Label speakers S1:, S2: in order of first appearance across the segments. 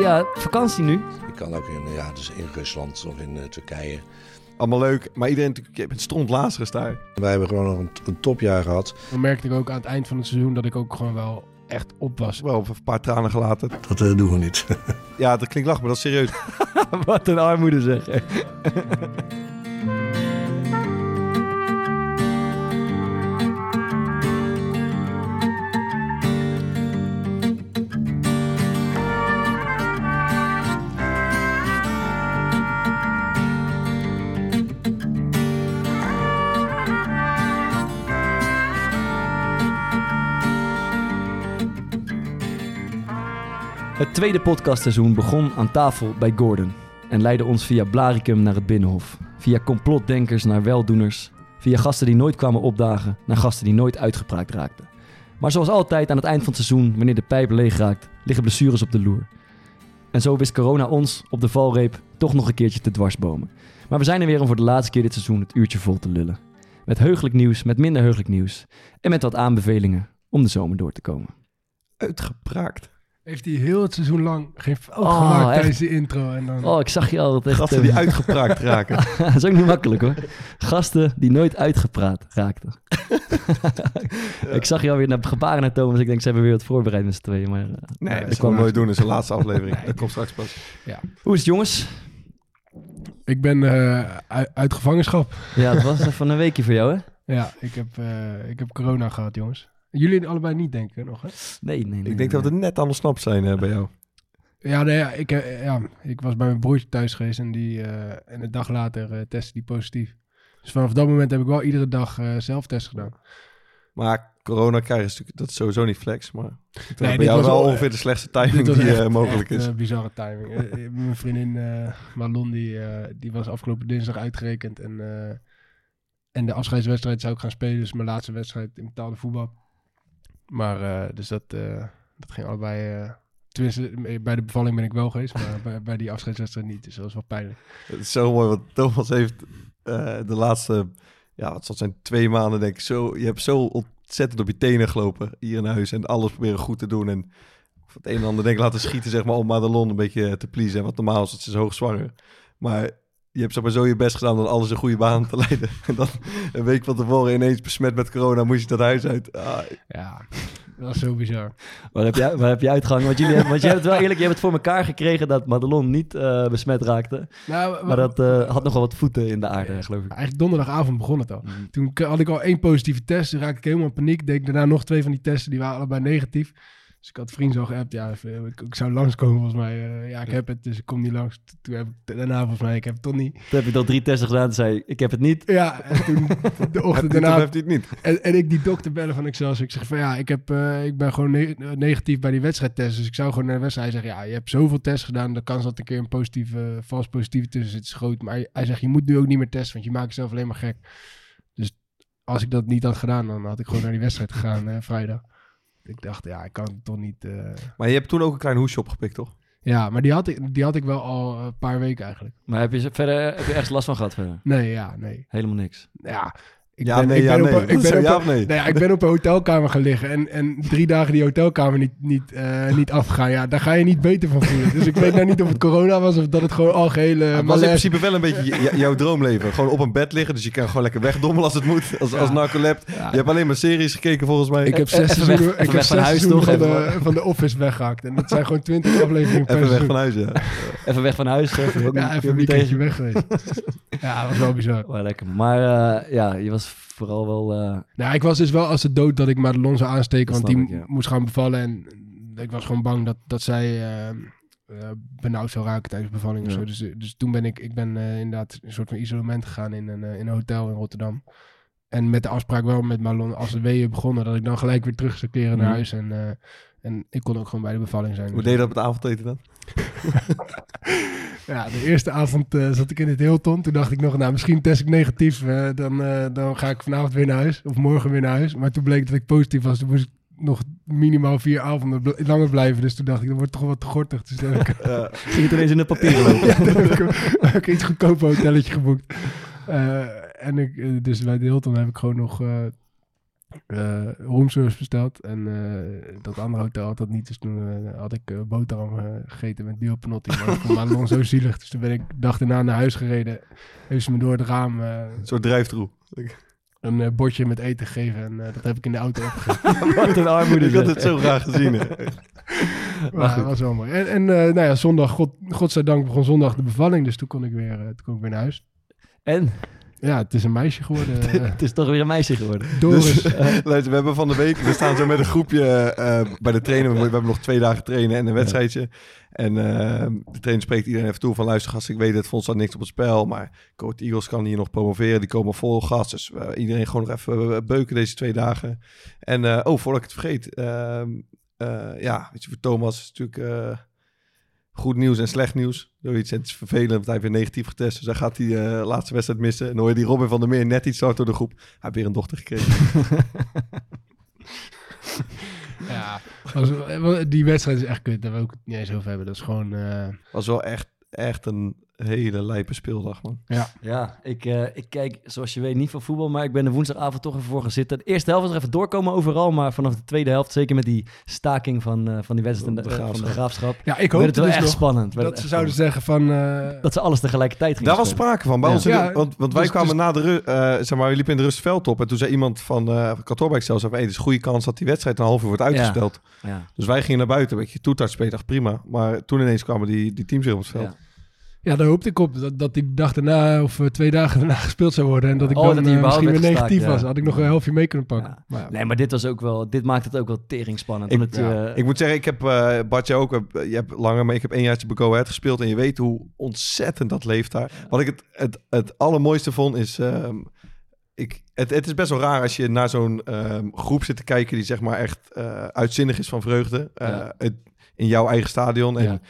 S1: Ja, vakantie nu.
S2: Je kan ook in, ja, dus in Rusland of in uh, Turkije.
S3: Allemaal leuk, maar iedereen je bent stront Lazarus daar.
S2: Wij hebben gewoon nog een, een, topjaar gehad.
S4: Dan merkte ik ook aan het eind van het seizoen dat ik ook gewoon wel echt op was.
S3: Wel een paar tranen gelaten.
S2: Dat uh, doen we niet.
S3: ja, dat klinkt lach, maar dat is serieus.
S1: Wat een armoede zeg. Het tweede podcastseizoen begon aan tafel bij Gordon en leidde ons via Blaricum naar het Binnenhof. Via complotdenkers naar weldoeners. Via gasten die nooit kwamen opdagen naar gasten die nooit uitgepraakt raakten. Maar zoals altijd aan het eind van het seizoen, wanneer de pijp leeg raakt, liggen blessures op de loer. En zo wist corona ons op de valreep toch nog een keertje te dwarsbomen. Maar we zijn er weer om voor de laatste keer dit seizoen het uurtje vol te lullen. Met heugelijk nieuws, met minder heugelijk nieuws. En met wat aanbevelingen om de zomer door te komen.
S3: Uitgepraakt.
S4: Heeft hij heel het seizoen lang geen fout oh, gemaakt tijdens de intro. En dan...
S1: Oh, ik zag je altijd echt...
S3: Gasten die uitgepraakt raken.
S1: dat is ook niet makkelijk hoor. Gasten die nooit uitgepraat raakten. ik zag je alweer naar gebaren naar Thomas. Ik denk, ze hebben weer wat voorbereid met z'n tweeën. Maar, uh,
S3: nee, dat kwam nooit doen in zijn laatste aflevering. dat komt straks pas.
S1: Ja. Hoe is het jongens?
S4: Ik ben uh, uit gevangenschap.
S1: Ja, het was van een weekje voor jou hè?
S4: Ja, ik heb, uh, ik heb corona gehad jongens. Jullie allebei niet denken nog, hè?
S1: Nee, nee, nee.
S3: Ik denk dat we net anders snap zijn uh, bij jou.
S4: Ja, nee, ja, ik, uh, ja, ik was bij mijn broertje thuis geweest en, die, uh, en een dag later testte die positief. Dus vanaf dat moment heb ik wel iedere dag zelftest gedaan.
S3: Maar corona krijgen is natuurlijk, dat is sowieso niet flex, maar nee, bij jou wel ongeveer de slechtste timing die echt, mogelijk
S4: echt,
S3: is.
S4: bizarre timing. mijn vriendin Marlon, die, die was afgelopen dinsdag uitgerekend en, en de afscheidswedstrijd zou ik gaan spelen. Dus mijn laatste wedstrijd in betaalde voetbal. Maar uh, dus dat, uh, dat ging allebei. Uh, tenminste, bij de bevalling ben ik wel geweest, maar bij, bij, die afscheidswedstrijd niet. Dus dat was wel pijnlijk.
S3: Het is zo mooi, want Thomas heeft de laatste, ja, wat zal zijn, twee maanden denk ik zo. Je hebt zo ontzettend op je tenen gelopen hier in huis en alles proberen goed te doen. En het een en ander denk ik laten schieten, zeg maar, om Madelon een beetje te pleasen. Want normaal is het ze hoogzwanger. Maar je hebt zeg maar zo je best gedaan om alles een goede baan te leiden. En dan een week van tevoren ineens besmet met corona, moest je dat huis uit. Ah.
S4: Ja, dat was zo bizar.
S1: Waar heb jij, waar heb jij uitgehangen? Want, jullie, want jij hebt het wel eerlijk, je hebt het voor elkaar gekregen dat Madelon niet uh, besmet raakte. Nou, maar dat uh, had nogal wat voeten in de aarde, geloof ik.
S4: Eigenlijk donderdagavond begon het al. Mm. Toen had ik al één positieve test, toen raakte ik helemaal in paniek. Deed ik daarna nog twee van die testen, die waren allebei negatief. Dus ik had vrienden zo geappt, ja, ik, ik zou langskomen volgens mij. Uh, ja, ik heb het, dus ik kom niet langs. Toen heb ik daarna volgens mij, ik heb het toch niet.
S1: Toen heb je al drie testen gedaan en zei ik heb het niet.
S4: Ja, en toen de ochtend daarna...
S3: heeft hij het niet.
S4: En, en, ik die dokter bellen van Excelsior. Ik zeg van ja, ik, heb, uh, ik ben gewoon ne negatief bij die wedstrijdtest. Dus ik zou gewoon naar de wedstrijd. Zegt ja, je hebt zoveel tests gedaan. De kans dat een keer een positieve, vals positieve tussen zit is groot. Maar hij, hij zegt je moet nu ook niet meer testen, want je maakt jezelf alleen maar gek. Dus als ik dat niet had gedaan, dan had ik gewoon naar die wedstrijd gegaan uh, vrijdag. Ik dacht, ja, ik kan toch niet... Uh...
S3: Maar je hebt toen ook een klein hoesje opgepikt, toch?
S4: Ja, maar die had ik, die had ik wel al een paar weken eigenlijk.
S1: Maar heb je verder heb je echt last van gehad verder?
S4: Nee, ja, nee.
S1: Helemaal niks?
S4: Ja,
S3: ik ja, ben, nee, ik ja, ben nee. Op, ik ben
S4: ja
S3: op, nee?
S4: nee ik ben op een hotelkamer gaan liggen en, en drie dagen die hotelkamer niet, niet, uh, niet afgaan. Ja, daar ga je niet beter van voelen. Dus ik weet nou niet of het corona was of dat het gewoon algehele...
S3: Het was in principe wel een beetje jouw droomleven. Gewoon op een bed liggen, dus je kan gewoon lekker wegdommelen als het moet. Als, ja. als narcolab. Je hebt alleen maar series gekeken volgens mij.
S4: Ik heb zes seizoenen, weg, ik heb zes huis van, de, van de Office weggehaakt. En dat zijn gewoon twintig afleveringen per
S3: Even weg van huis, ja.
S1: even weg van huis. Even,
S4: ook ja, even een weekendje weg geweest. ja, dat was wel bizar.
S1: Wel lekker. Maar uh, ja, je was vooral wel... Uh...
S4: Nou, ik was dus wel als het dood dat ik Madelon zou aansteken, want die ik, ja. moest gaan bevallen. En ik was gewoon bang dat, dat zij uh, uh, benauwd zou raken tijdens bevalling ja. of zo. Dus, dus toen ben ik, ik ben inderdaad een soort van isolement gegaan in een, in een hotel in Rotterdam. en met de afspraak wel met Marlon, als de weeën begonnen, dat ik dan gelijk weer terug zou keren naar huis. En, eh, en ik kon ook gewoon bij de bevalling zijn.
S3: Hoe
S4: Dus-
S3: deed je dat met het avondeten dan?
S4: Ja, de eerste avond eh, zat ik in het Hilton. Toen dacht ik nog, nou, misschien test ik negatief. eh, dan, eh, dan ga ik vanavond weer naar huis. Of morgen weer naar huis. Maar toen bleek dat ik positief was. Toen moest ik nog minimaal vier avonden bl- langer blijven. Dus toen dacht ik, dat wordt toch wel te gortig. Dus heb ik,
S1: Ging het ineens in de papieren lopen.
S4: ja, heb ik, heb ik iets goedkoper hotelletje geboekt. Eh, en ik, dus bij de Hilton heb ik gewoon nog eh eh, roomservice besteld. En eh, dat andere hotel had dat niet. Dus toen eh, had ik eh, boterham gegeten met Dio Panotti. Maar ik vond Madelon zo zielig. Dus toen ben ik dag daarna naar huis gereden. Heeft ze me door het raam eh,
S3: Een soort drijftroe.
S4: een eh, bordje met eten gegeven. En eh, dat heb ik in de auto opgegeten.
S1: Wat een armoede.
S3: Ik had het zo graag gezien. hè.
S4: Maar dat was wel mooi. En, en eh, nou ja, zondag, god, godzijdank begon zondag de bevalling. Dus toen kon ik weer, toen kon ik weer naar huis.
S1: En?
S4: Ja, het is een meisje geworden. eh,
S1: het is toch weer een meissie geworden.
S4: Doris.
S3: Dus, luister, we hebben van de week, we staan zo met een groepje eh, bij de trainer. We, we hebben nog twee dagen trainen en een wedstrijdje. En eh, de trainer spreekt iedereen even toe van luister gast, ik weet het, voor ons staat niks op het spel. Maar Coach Eagles kan hier nog promoveren, die komen vol gas. Dus eh, iedereen gewoon nog even eh, beuken deze twee dagen. En eh, oh, voordat ik het vergeet. ehm, eh, ja, weet je, voor Thomas is natuurlijk eh, goed nieuws en slecht nieuws. Zoiets, het is vervelend, want hij heeft weer negatief getest. Dus hij gaat die eh, laatste wedstrijd missen. En dan hoor je die Robin van der Meer net iets hard door de groep. Hij heeft weer een dochter gekregen.
S4: Ja, was- die wedstrijd is echt kut. Daar wil ik het niet eens over hebben. Dat is gewoon... eh,
S3: was wel echt, echt een hele lijpe speeldag, man.
S1: Ja, ik, eh, ik kijk zoals je weet niet van voetbal, maar ik ben er woensdagavond toch even voor gaan zitten. De eerste helft was er even doorkomen overal, maar vanaf de tweede helft, zeker met die staking van, eh, van die wedstrijd de,
S3: De
S1: eh, van de
S3: Graafschap.
S1: graafschap,
S4: ja, ik
S1: werd
S4: hoop
S1: het wel
S4: dus
S1: echt
S4: nog
S1: spannend.
S4: dat ze zouden
S1: spannend.
S4: zeggen van... eh,
S1: Dat ze alles tegelijkertijd gingen
S3: Daar was sprake van. Bij
S1: Ja.
S3: ons de-
S4: Ja,
S3: want, want wij
S4: dus-
S3: kwamen
S4: dus-
S3: na de rust, eh, zeg maar, we liepen in de rust het veld op. En toen zei iemand van uh, Kantoorbeek zelfs, hey, het is een goede kans dat die wedstrijd een half uur wordt uitgesteld.
S1: Ja.
S3: Dus wij gingen naar buiten, een beetje toetard spelen, dacht prima. Maar toen ineens kwamen die, die teams weer op het veld.
S1: Ja.
S4: Daar hoopte ik op. Dat, dat die dag daarna of eh, twee dagen daarna gespeeld zou worden. En dat ik
S1: Oh,
S4: dan
S1: dat
S4: eh, misschien weer negatief
S1: gestaakt,
S4: was.
S1: ja.
S4: Had ik nog een helftje mee kunnen pakken.
S1: Ja.
S4: Maar ja.
S1: Nee, maar dit was ook wel, dit maakt het ook wel tering spannend.
S3: Ik-
S1: eh,
S3: Ik moet zeggen, ik heb, eh Bart, jij ook, je hebt langer, maar ik heb één jaartje bij Go Ahead gespeeld. En je weet hoe ontzettend dat leeft daar. Wat ik het, het, het allermooiste vond is... ehm, ik, het, het is best wel raar als je naar zo'n ehm, groep zit te kijken... die zeg maar echt eh, uitzinnig is van vreugde. eh,
S1: Ja.
S3: het, in jouw eigen stadion. En
S1: Ja.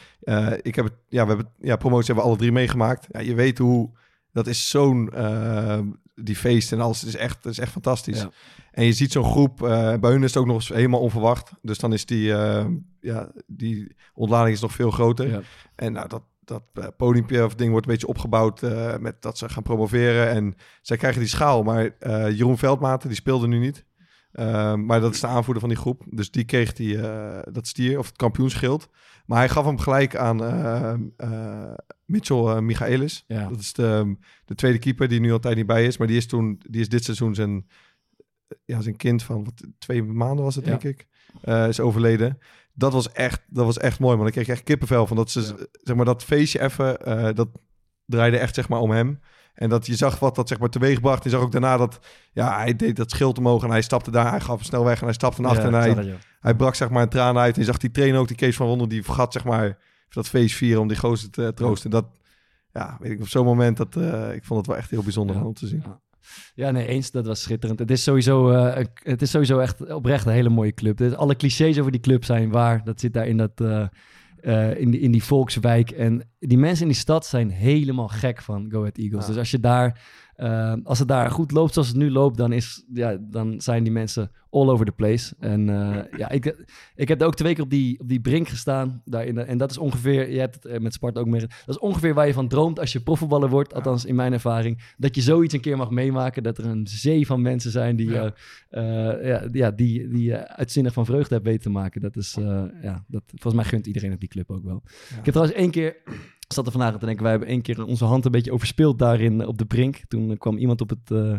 S3: eh, ik heb het, ja, we hebben ja, promotie hebben we alle drie meegemaakt. Ja, je weet hoe, dat is zo'n, ehm, die feest en alles, het is echt, het is echt fantastisch.
S1: Ja.
S3: En je ziet zo'n groep, eh, bij hun is het ook nog eens helemaal onverwacht. Dus dan is die, eh, ja, die ontlading is nog veel groter.
S1: Ja.
S3: En nou, dat, dat eh, podiumpje of ding wordt een beetje opgebouwd eh, met dat ze gaan promoveren. En zij krijgen die schaal. Maar eh, Jeroen Veldmaten, die speelde nu niet. Eh, maar dat is de aanvoerder van die groep. Dus die kreeg die, eh, dat stier, of het kampioenschild. Maar hij gaf hem gelijk aan eh, Mitchell eh, Michaelis.
S1: Ja.
S3: Dat is de, de tweede keeper die nu altijd niet bij is. Maar die is, toen, die is dit seizoen zijn, ja, zijn kind van wat, twee maanden was het,
S1: Ja.
S3: denk ik. is overleden. Dat was echt, dat was echt mooi, man. Ik kreeg echt kippenvel van dat ze, zeg maar, dat feestje even, dat draaide echt, zeg maar, om hem. En dat je zag wat dat, zeg maar, teweeg bracht. Je zag ook daarna dat, ja, hij deed dat schild omhoog en hij stapte daar, hij gaf snel weg en hij stapte naar achter
S1: Ja,
S3: en hij,
S1: ja.
S3: brak, zeg maar, een traan uit. En je zag die trainer ook, die Kees van Wonder, die vergat, zeg maar, dat feest vieren om die gozer te troosten. Dat, ja, weet ik, op zo'n moment, dat, eh, ik vond het wel echt heel bijzonder
S1: Ja.
S3: om te zien.
S1: Ja, nee, eens. Dat was schitterend. Het is sowieso, eh, het is sowieso echt oprecht een hele mooie club. Dus alle clichés over die club zijn waar. Dat zit daar in, dat, eh, eh, in, die, in die volkswijk. En die mensen in die stad zijn helemaal gek van Go Ahead Eagles.
S3: Ja.
S1: Dus als je daar, eh, als het daar goed loopt zoals het nu loopt, dan, is, ja, dan zijn die mensen all over the place. En eh, ja, ik, ik heb er ook twee keer op die, op die brink gestaan. Daar in de- en dat is ongeveer, je hebt het eh, met Sparta ook mee. Dat is ongeveer waar je van droomt als je profvoetballer wordt. Althans, in mijn ervaring. Dat je zoiets een keer mag meemaken. Dat er een zee van mensen zijn die,
S4: Ja.
S1: eh, ja, ja, die, die uitzinnig van vreugde hebben weten te maken. Dat is, ja, dat, volgens mij gunt iedereen op die club ook wel. Ik heb trouwens één keer, ik zat er vandaag aan te denken, wij hebben één keer onze hand een beetje overspeeld daarin op de brink. Toen kwam iemand op het, eh,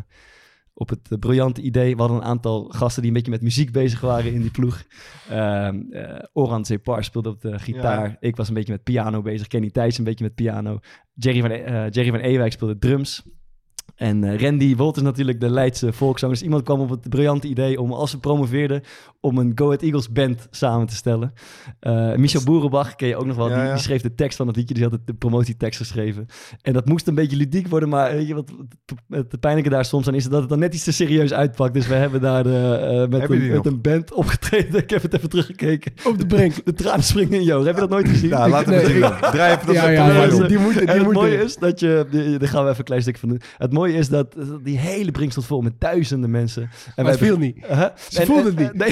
S1: op het briljante idee. We hadden een aantal gasten die een beetje met muziek bezig waren in die ploeg. Ehm eh, Oran Zepar speelde op de gitaar. Ik was een beetje met piano bezig. Kenny Thijs een beetje met piano. Jerry van, E- eh, Jerry van Ewijk speelde drums. En eh, Randy Wolt is natuurlijk de Leidse volkszanger. Dus iemand kwam op het briljante idee om, als ze promoveerden, om een Go Ahead Eagles band samen te stellen. Eh, Michel Boerenbach, ken je ook nog wel,
S3: Ja,
S1: die,
S3: ja.
S1: die schreef de tekst van het liedje. Die had de promotietekst geschreven. En dat moest een beetje ludiek worden, maar weet je wat het, het pijnlijke daar soms aan is, dat het dan net iets te serieus uitpakt. Dus we hebben daar eh, eh, met,
S3: Heb
S1: een, met een band opgetreden. Ik heb het even teruggekeken.
S4: Op de brink.
S1: De tranen springen in jou. Heb je dat nooit gezien?
S3: Nou, laten we het
S4: Nee.
S3: zien. Draai even dat
S4: Ja, die moeten-
S1: en
S4: die
S1: het mooie is dat je... die- Daar gaan we even een klein stukje van doen. Het mooie is dat dat die hele brink stond vol met duizenden mensen. En
S4: Maar
S1: wij
S4: het viel niet.
S1: Huh?
S4: Ze voelden het niet.
S1: Nee.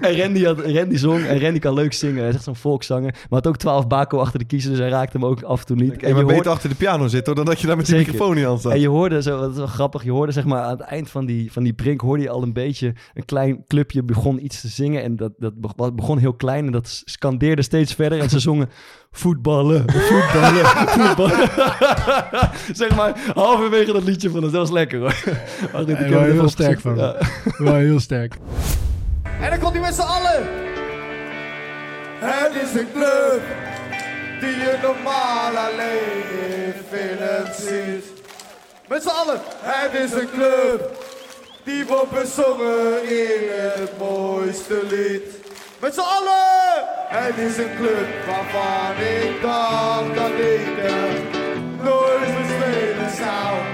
S1: en Randy, had, Randy zong en Randy kan leuk zingen. Hij is echt zo'n volkszanger. Maar had ook 12 bako achter de kiezer, dus hij raakte hem ook af en toe niet. En
S3: kan maar
S1: je
S3: beter
S1: hoorde-
S3: achter de piano zitten hoor, dan dat je daar met die
S1: Zeker.
S3: microfoon niet aan staat.
S1: en je hoorde zo, dat is wel grappig, je hoorde zeg maar aan het eind van die, van die brink hoorde je al een beetje een klein clubje begon iets te zingen en dat, dat be- begon heel klein en dat scandeerde steeds verder en ze zongen voetballen, voetballen, voetballen. zeg maar halverwege dat liedje van het, dat was lekker hoor. Wacht, ik
S4: daar
S1: heb
S4: word je
S1: het
S4: heel sterk van.
S1: Ja.
S4: Wel heel sterk.
S5: En dan komt hij met z'n allen. Het is een club die je normaal alleen in films ziet. Met z'n allen. Het is een club die wordt bezongen in het mooiste lied. Met z'n allen. Het is een club waarvan ik dacht dat ik er nooit meer spelen zou.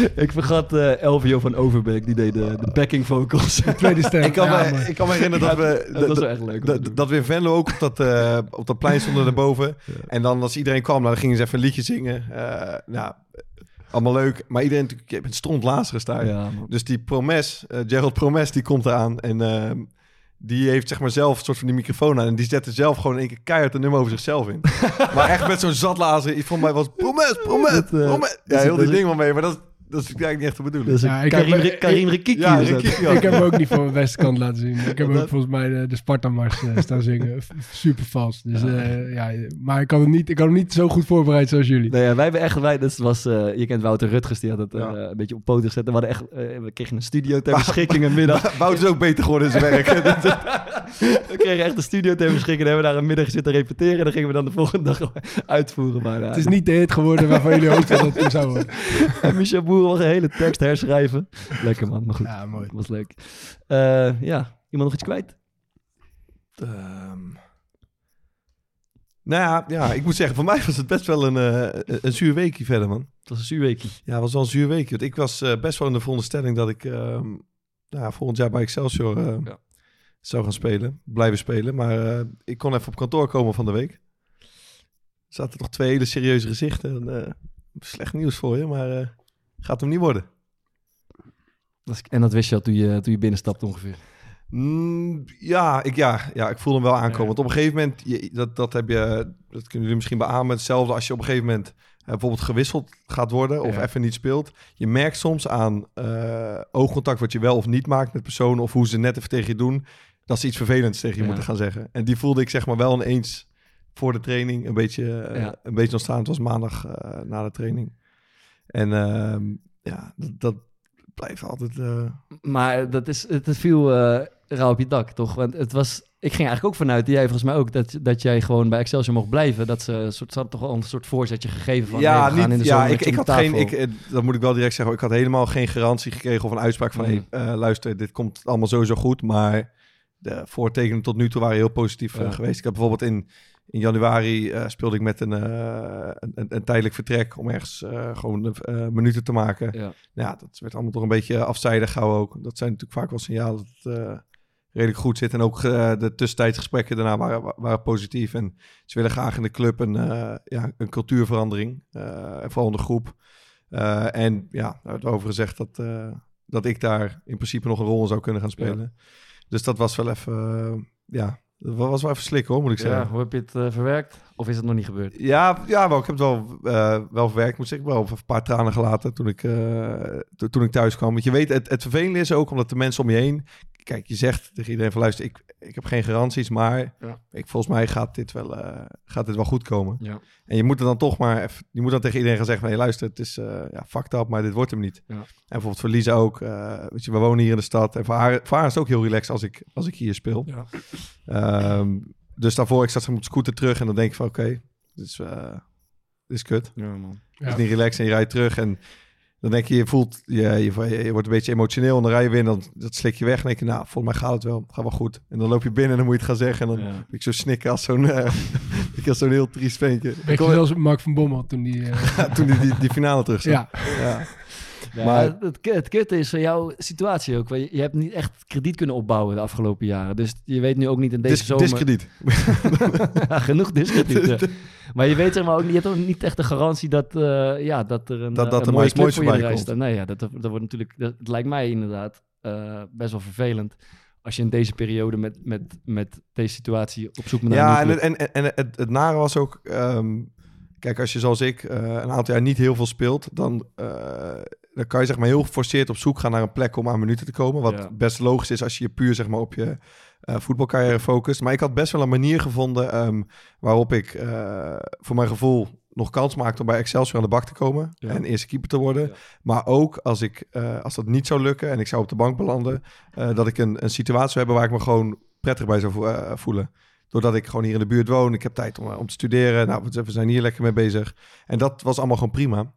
S5: Ik
S1: vergat eh Elvio van Overbeek, die deed de, de backing vocals.
S4: Tweede stem.
S3: Ik kan,
S4: Ja,
S3: me, ik kan me herinneren dat we...
S1: dat was echt leuk
S3: Dat,
S1: doen.
S3: dat we in Venlo ook op dat, eh, op dat plein stonden erboven. En dan als iedereen kwam, nou, dan gingen ze even een liedje zingen. Eh, nou, allemaal leuk. Maar iedereen natuurlijk, je bent stront.
S1: Ja, man.
S3: Dus die Promes, eh, Gerald Promes, die komt eraan. En ehm, die heeft zeg maar zelf een soort van die microfoon aan. En die zette zelf gewoon in één keer keihard een nummer over zichzelf in. maar echt met zo'n zatlazer. Ik vond mij was Promes, Promes, Ja, heel die ding wel mee. Maar dat, is- dat is eigenlijk niet echt.
S1: Dat is
S4: Ja,
S1: een
S4: ik heb-
S1: Karim,
S4: ik-
S1: Karim Rikiki.
S3: ja,
S4: Ik heb hem ook niet van mijn beste kant laten zien. Ik heb hem ook volgens mij de, de Sparta-mars eh, staan zingen. Super vals. Dus, eh, ja, maar ik kan, het niet, ik kan hem niet zo goed voorbereid zoals jullie.
S1: Nee, ja, wij hebben echt, wij, dat was, eh, je kent Wouter Rutgers, die had het eh, een beetje op poten gezet. En we, hadden echt, eh, we kregen een studio ter beschikking een middag.
S3: Wout is ook beter geworden in zijn werk.
S1: we kregen echt een studio ter beschikking en hebben we daar een middag zitten repeteren. En dan gingen we dan de volgende dag uitvoeren. Maar,
S4: Het is niet de hit geworden waarvan jullie hoopten dat het zou worden.
S1: En Michel Boer was een hele tekst herschrijven. Lekker man, maar goed.
S4: Ja, mooi.
S1: was leuk. Eh, ja, iemand nog iets kwijt?
S3: Ehm, nou ja, ja, ik moet zeggen, voor mij was het best wel een, eh, een- een zuur weekje verder, man.
S1: Het was een zuurweekie.
S3: Ja, het was wel een zuur weekje. Want ik was eh, best wel in de veronderstelling dat ik ehm, nou, volgend jaar bij Excelsior
S1: Ja.
S3: zou gaan spelen. Blijven spelen. Maar ik kon even op kantoor komen van de week. Er zaten toch twee hele serieuze gezichten. En, slecht nieuws voor je, maar gaat hem niet worden.
S1: En dat wist je al toen je, toen je binnenstapte ongeveer.
S3: Mm, ja, ik, ja, ja, ik voel hem wel aankomen. Want op een gegeven moment, je, dat, dat heb je, dat kunnen jullie misschien beamen. Hetzelfde als je op een gegeven moment eh, bijvoorbeeld gewisseld gaat worden of
S1: Ja.
S3: even niet speelt. Je merkt soms aan eh, oogcontact wat je wel of niet maakt met personen of hoe ze net even tegen je doen, dat ze iets vervelends tegen je
S1: Ja.
S3: moeten gaan zeggen. En die voelde ik zeg maar wel ineens voor de training een beetje, eh, een beetje ontstaan. Het was maandag na de training. En ehm, ja, dat, dat blijft altijd... eh,
S1: Maar dat is, het viel eh rauw op je dak, toch? Want het was, ik ging eigenlijk ook vanuit, jij volgens mij ook, dat, dat jij gewoon bij Excelsior mocht blijven. Dat ze soort, ze hadden toch wel een soort voorzetje gegeven van,
S3: ja,
S1: hey, we gaan
S3: niet,
S1: in de
S3: ja ik, ik had geen, ik, eh, dat moet ik wel direct zeggen, ik had helemaal geen garantie gekregen of een uitspraak van,
S1: Mm.
S3: hey, luister, dit komt allemaal sowieso goed, maar de voortekenen tot nu toe waren heel positief
S1: Ja.
S3: geweest. Ik heb bijvoorbeeld in, in januari eh, speelde ik met een, eh, een, een, tijdelijk vertrek om ergens eh, gewoon minuten te maken.
S1: Ja.
S3: Ja, dat werd allemaal toch een beetje afzijdig gauw ook. Dat zijn natuurlijk vaak wel signalen dat het redelijk goed zit. En ook de tussentijdsgesprekken daarna waren, waren positief. En ze willen graag in de club een, ja, een cultuurverandering. en vooral in de groep. En ja, werd over gezegd dat, dat ik daar in principe nog een rol in zou kunnen gaan spelen. Dus dat was wel even, ja, dat was wel even slikken hoor, moet ik zeggen.
S1: Ja, hoe heb je het eh, verwerkt? Of is het nog niet gebeurd?
S3: Ja, ja wel, ik heb het wel, eh, wel verwerkt. Moet zeggen, ik wel een paar tranen gelaten toen ik, eh, to- toen ik thuis kwam. Want je weet, het, het vervelende is ook omdat de mensen om je heen kijk, je zegt tegen iedereen van luister, ik, ik heb geen garanties, maar
S1: Ja.
S3: ik, volgens mij gaat dit, wel, eh, gaat dit wel goed komen.
S1: Ja.
S3: En je moet er dan toch maar, even, je moet dan tegen iedereen gaan zeggen van, hey, luister, het is uh, ja, fucked up, maar dit wordt hem niet.
S1: Ja.
S3: En bijvoorbeeld voor Lisa ook, uh, weet je, we wonen hier in de stad en voor haar, voor haar is het ook heel relaxed als ik, als ik hier speel.
S1: Ja.
S3: Um, dus daarvoor, ik zat met de scooter terug en dan denk ik van, oké, okay, dit, is, uh, dit is kut.
S1: Ja, man.
S3: Het is niet relaxed en je rijdt terug en dan denk je, je voelt, je, je, je, wordt een beetje emotioneel en dan rij je weer dan dat slik je weg. En denk je, nou, volgens mij gaat het wel, gaat wel goed. En dan loop je binnen en dan moet je het gaan zeggen. En dan
S1: Ja.
S3: ik zo snikken als zo'n uh, als zo'n heel triest ventje.
S4: Beetje zoals Mark van Bommel toen die... Uh...
S3: toen die, die, die finale terug zat.
S4: Ja.
S3: ja.
S1: Ja,
S3: Maar-
S1: het, het kutte is van jouw situatie ook. want Je, je hebt niet echt krediet kunnen opbouwen de afgelopen jaren. Dus je weet nu ook niet in deze
S3: Dis,
S1: zomer...
S3: diskrediet.
S1: Ja, genoeg diskrediet. ja. Maar je weet zeg maar ook, niet- je hebt ook niet echt de garantie dat, eh, ja, dat er een,
S3: Dat-
S1: eh,
S3: dat
S1: een
S3: er
S1: mooie club voor je staat. Nee, ja, dat, dat wordt natuurlijk, dat, het lijkt mij inderdaad eh, best wel vervelend als je in deze periode met, met, met deze situatie op zoek bent naar
S3: Ja,
S1: een
S3: en, en, en, en het, het nare was ook... ehm, kijk, als je zoals ik eh, een aantal jaar niet heel veel speelt... dan, eh, dan kan je zeg maar heel geforceerd op zoek gaan naar een plek om aan minuten te komen. Wat
S1: Ja.
S3: best logisch is als je je puur zeg maar op je eh, voetbalcarrière focust. Maar ik had best wel een manier gevonden ehm, waarop ik eh, voor mijn gevoel nog kans maakte om bij Excelsior aan de bak te komen
S1: Ja.
S3: en eerste keeper te worden.
S1: Ja.
S3: Maar ook als, ik, eh, als dat niet zou lukken en ik zou op de bank belanden, dat ik een, een situatie zou hebben waar ik me gewoon prettig bij zou vo- voelen. Doordat ik gewoon hier in de buurt woon, ik heb tijd om, om te studeren. Nou, we- we zijn hier lekker mee bezig. En dat was allemaal gewoon prima.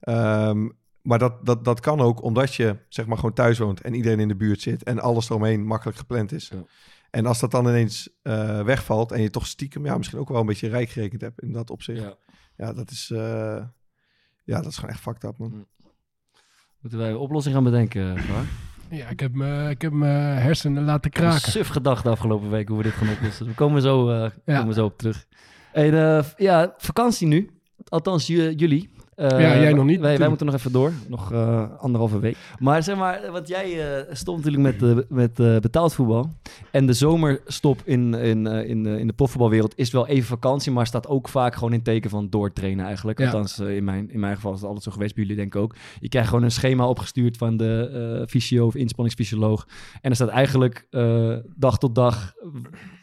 S3: Ehm, maar dat, dat, dat kan ook omdat je zeg maar gewoon thuis woont en iedereen in de buurt zit en alles eromheen makkelijk gepland is.
S1: Ja.
S3: En als dat dan ineens eh, wegvalt en je toch stiekem ja, misschien ook wel een beetje rijk gerekend hebt in dat opzicht. Ja,
S1: Ja.
S3: dat is, eh, ja, dat is gewoon echt fucked up, man.
S1: Moeten wij een oplossing gaan bedenken, Var?
S4: Ja, ik heb me- ik heb mijn hersenen laten kraken.
S1: Suf gedacht de afgelopen week hoe we dit gaan oplossen. We komen zo, eh,
S4: Ja.
S1: komen zo op terug. En, eh, ja, vakantie nu. Althans, jullie. Eh,
S4: Ja, jij nog niet,
S1: Wij, moeten nog even door. Nog eh, anderhalve week. Maar zeg maar, want jij eh stond natuurlijk met, eh, met eh, betaald voetbal. En de zomerstop in, in, eh, in, de, in de profvoetbalwereld is wel even vakantie. Maar staat ook vaak gewoon in teken van doortrainen eigenlijk.
S4: Ja.
S1: Althans, eh, in, mijn, in mijn geval is het altijd zo geweest. Bij jullie denk ik ook. Je krijgt gewoon een schema opgestuurd van de eh fysio of inspanningsfysioloog. En er staat eigenlijk eh, dag tot dag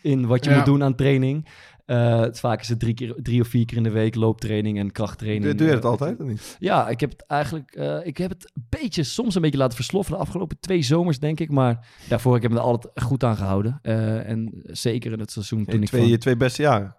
S1: in wat je
S4: Ja.
S1: moet doen aan training. Eh, vaak is het drie, keer, drie of vier keer in de week looptraining en krachttraining.
S3: Doe, doe je dat
S1: Eh,
S3: altijd of niet?
S1: Ja, ik heb het eigenlijk eh, ik heb het een beetje, soms een beetje laten versloffen de afgelopen twee zomers, denk ik. Maar daarvoor ik heb me er altijd goed aan gehouden. Eh, en zeker in het seizoen toen
S3: Je
S1: ik
S3: twee,
S1: van...
S3: je twee beste jaren.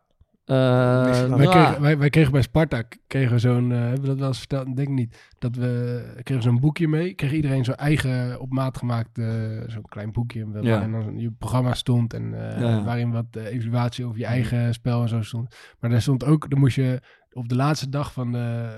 S1: Eh,
S3: gedaan.
S4: Wij, kregen, wij, wij kregen bij Sparta, kregen zo'n, eh, hebben we dat wel eens verteld? Ik denk niet. Dat we kregen zo'n boekje mee. Kreeg iedereen zo'n eigen op maat gemaakt, eh, zo'n klein boekje. Waarin
S1: Ja.
S4: dan je programma stond en eh,
S1: Ja,
S4: waarin wat eh, evaluatie over je eigen spel en zo stond. Maar daar stond ook, dan moest je op de laatste dag van, de,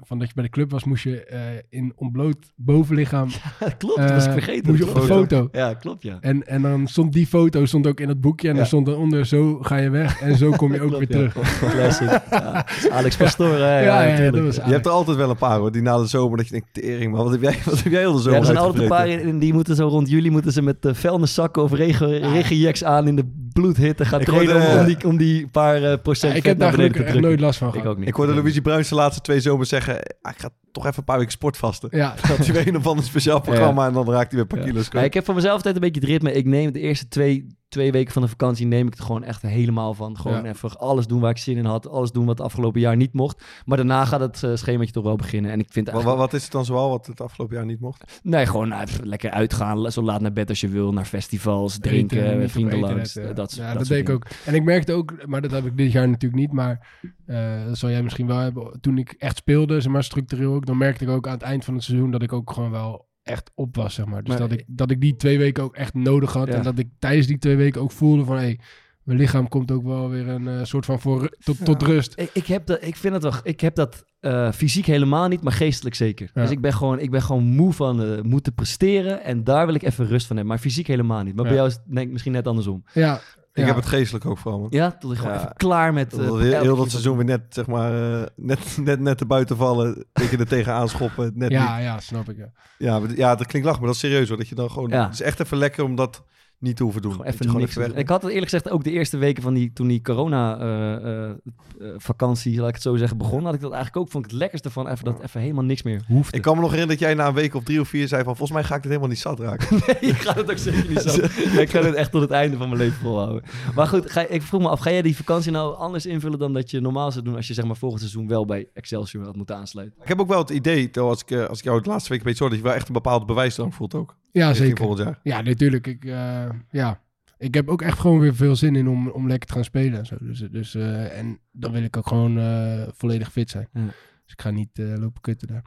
S4: van dat je bij de club was, moest je eh, in ontbloot bovenlichaam,
S1: klopt, dat was ik
S4: eh,
S1: vergeten.
S4: moest je op de foto.
S1: Ja, klopt, ja.
S4: En, en dan stond die foto stond ook in het boekje en
S3: Ja.
S4: dan stond eronder, zo ga je weg en zo kom je ook
S1: Klopt,
S4: weer
S1: ja.
S4: terug.
S1: Classic. Ja, dat is Alex Pastoor?
S4: Ja, ja, ja, dat was
S3: Je hebt er altijd wel een paar hoor, die na de zomer dat je denkt, tering man, wat heb jij, wat heb jij al de
S1: Ja,
S3: zomer
S1: er zijn altijd een paar in, in die moeten zo rond juli moeten ze met uh, vuilniszakken of regen, regenjacks aan in de bloedhitte gaan
S3: Ik
S1: trainen
S3: hoorde,
S1: om, om
S3: eh,
S1: die, om die paar eh, procent
S4: Ja, ik heb
S1: naar
S4: daar
S1: beneden
S4: gelukkig
S1: te
S4: echt
S1: drukken.
S4: nooit last van
S1: Ik
S4: gehad.
S1: ook niet.
S3: Ik hoorde Luigi Bruins de laatste twee zomers zeggen, ah, ik ga toch even een paar weken sportvasten.
S4: Ja,
S3: Dat hij weer een of ander speciaal programma en dan raakt hij weer een paar
S1: Ja.
S3: kilo's
S1: Ja,
S3: kwijt.
S1: ik heb voor mezelf altijd een beetje het ritme. Ik neem de eerste twee, twee weken van de vakantie neem ik het gewoon echt helemaal van. Gewoon
S4: Ja.
S1: even alles doen waar ik zin in had. Alles doen wat het afgelopen jaar niet mocht. Maar daarna gaat het uh, schemaatje toch wel beginnen. En ik vind
S3: Wat,
S1: eigenlijk...
S3: wat, wat is het dan zoal wat het afgelopen jaar niet mocht?
S1: Nee, gewoon nou, even lekker uitgaan. Zo laat naar bed als je wil. Naar festivals, drinken,
S4: Eten,
S1: vrienden langs.
S4: ja.
S1: Dat,
S4: ja,
S1: dat,
S4: deed ik ook. En ik merkte ook, maar dat heb ik dit jaar natuurlijk niet, maar eh, dat zal jij misschien wel hebben. Toen ik echt speelde, zeg maar structureel ook, dan merkte ik ook aan het eind van het seizoen dat ik ook gewoon wel echt op was, zeg maar. Dus
S1: Maar-
S4: dat, ik, dat ik die twee weken ook echt nodig had
S1: Ja.
S4: en dat ik tijdens die twee weken ook voelde van, hey, mijn lichaam komt ook wel weer een eh, soort van voor, tot, tot rust.
S1: Ik, ik, heb dat, ik vind het wel. Ik heb dat eh, fysiek helemaal niet, maar geestelijk zeker.
S4: Ja.
S1: Dus ik ben gewoon, ik ben gewoon moe van eh, moeten presteren. En daar wil ik even rust van hebben. Maar fysiek helemaal niet. Maar bij jou is het denk ik misschien net andersom.
S4: Ja,
S3: Ik
S4: ja.
S3: heb het geestelijk ook vooral. man.
S1: Ja, tot ik gewoon
S3: Ja.
S1: even klaar met. Eh,
S3: heel, dat seizoen weer net, zeg maar, eh, net, net, net te buiten vallen. Tegen er tegenaan schoppen. Net niet.
S4: ja, ja, snap ik. Ja.
S3: Ja, maar, ja, dat klinkt lach, maar dat is serieus hoor. Dat je dan gewoon...
S1: Ja.
S3: Het is echt even lekker om dat niet te hoeven doen.
S1: Gewoon even niks.
S3: weg.
S1: Ik had het eerlijk gezegd ook de eerste weken van die, toen die corona-vakantie, laat ik het zo zeggen, begon. Had ik dat eigenlijk ook, vond ik het lekkerste van even dat even helemaal niks meer hoefde.
S3: Ik kan me nog herinneren dat jij na een week of drie of vier zei van... volgens mij ga ik dit helemaal niet zat raken.
S1: Nee, ik ga het ook zeker niet zo. ik kan het echt tot het einde van mijn leven volhouden. Maar goed, ga, ik vroeg me af, ga jij die vakantie nou anders invullen dan dat je normaal zou doen als je zeg maar volgend seizoen wel bij Excelsior had moeten aansluiten?
S3: Ik heb ook wel het idee, als ik, eh, als ik jou de laatste week een beetje hoor... dat je wel echt een bepaalde bewijsdrang voelt ook.
S4: Ja, zeker.
S3: volgend jaar.
S4: Ja, natuurlijk. Ik, eh, ja. ik heb ook echt gewoon weer veel zin in om, om lekker te gaan spelen en zo. Dus, dus, eh, en dan wil ik ook gewoon eh, volledig fit zijn.
S1: Ja.
S4: Dus ik ga niet eh, lopen kutten daar.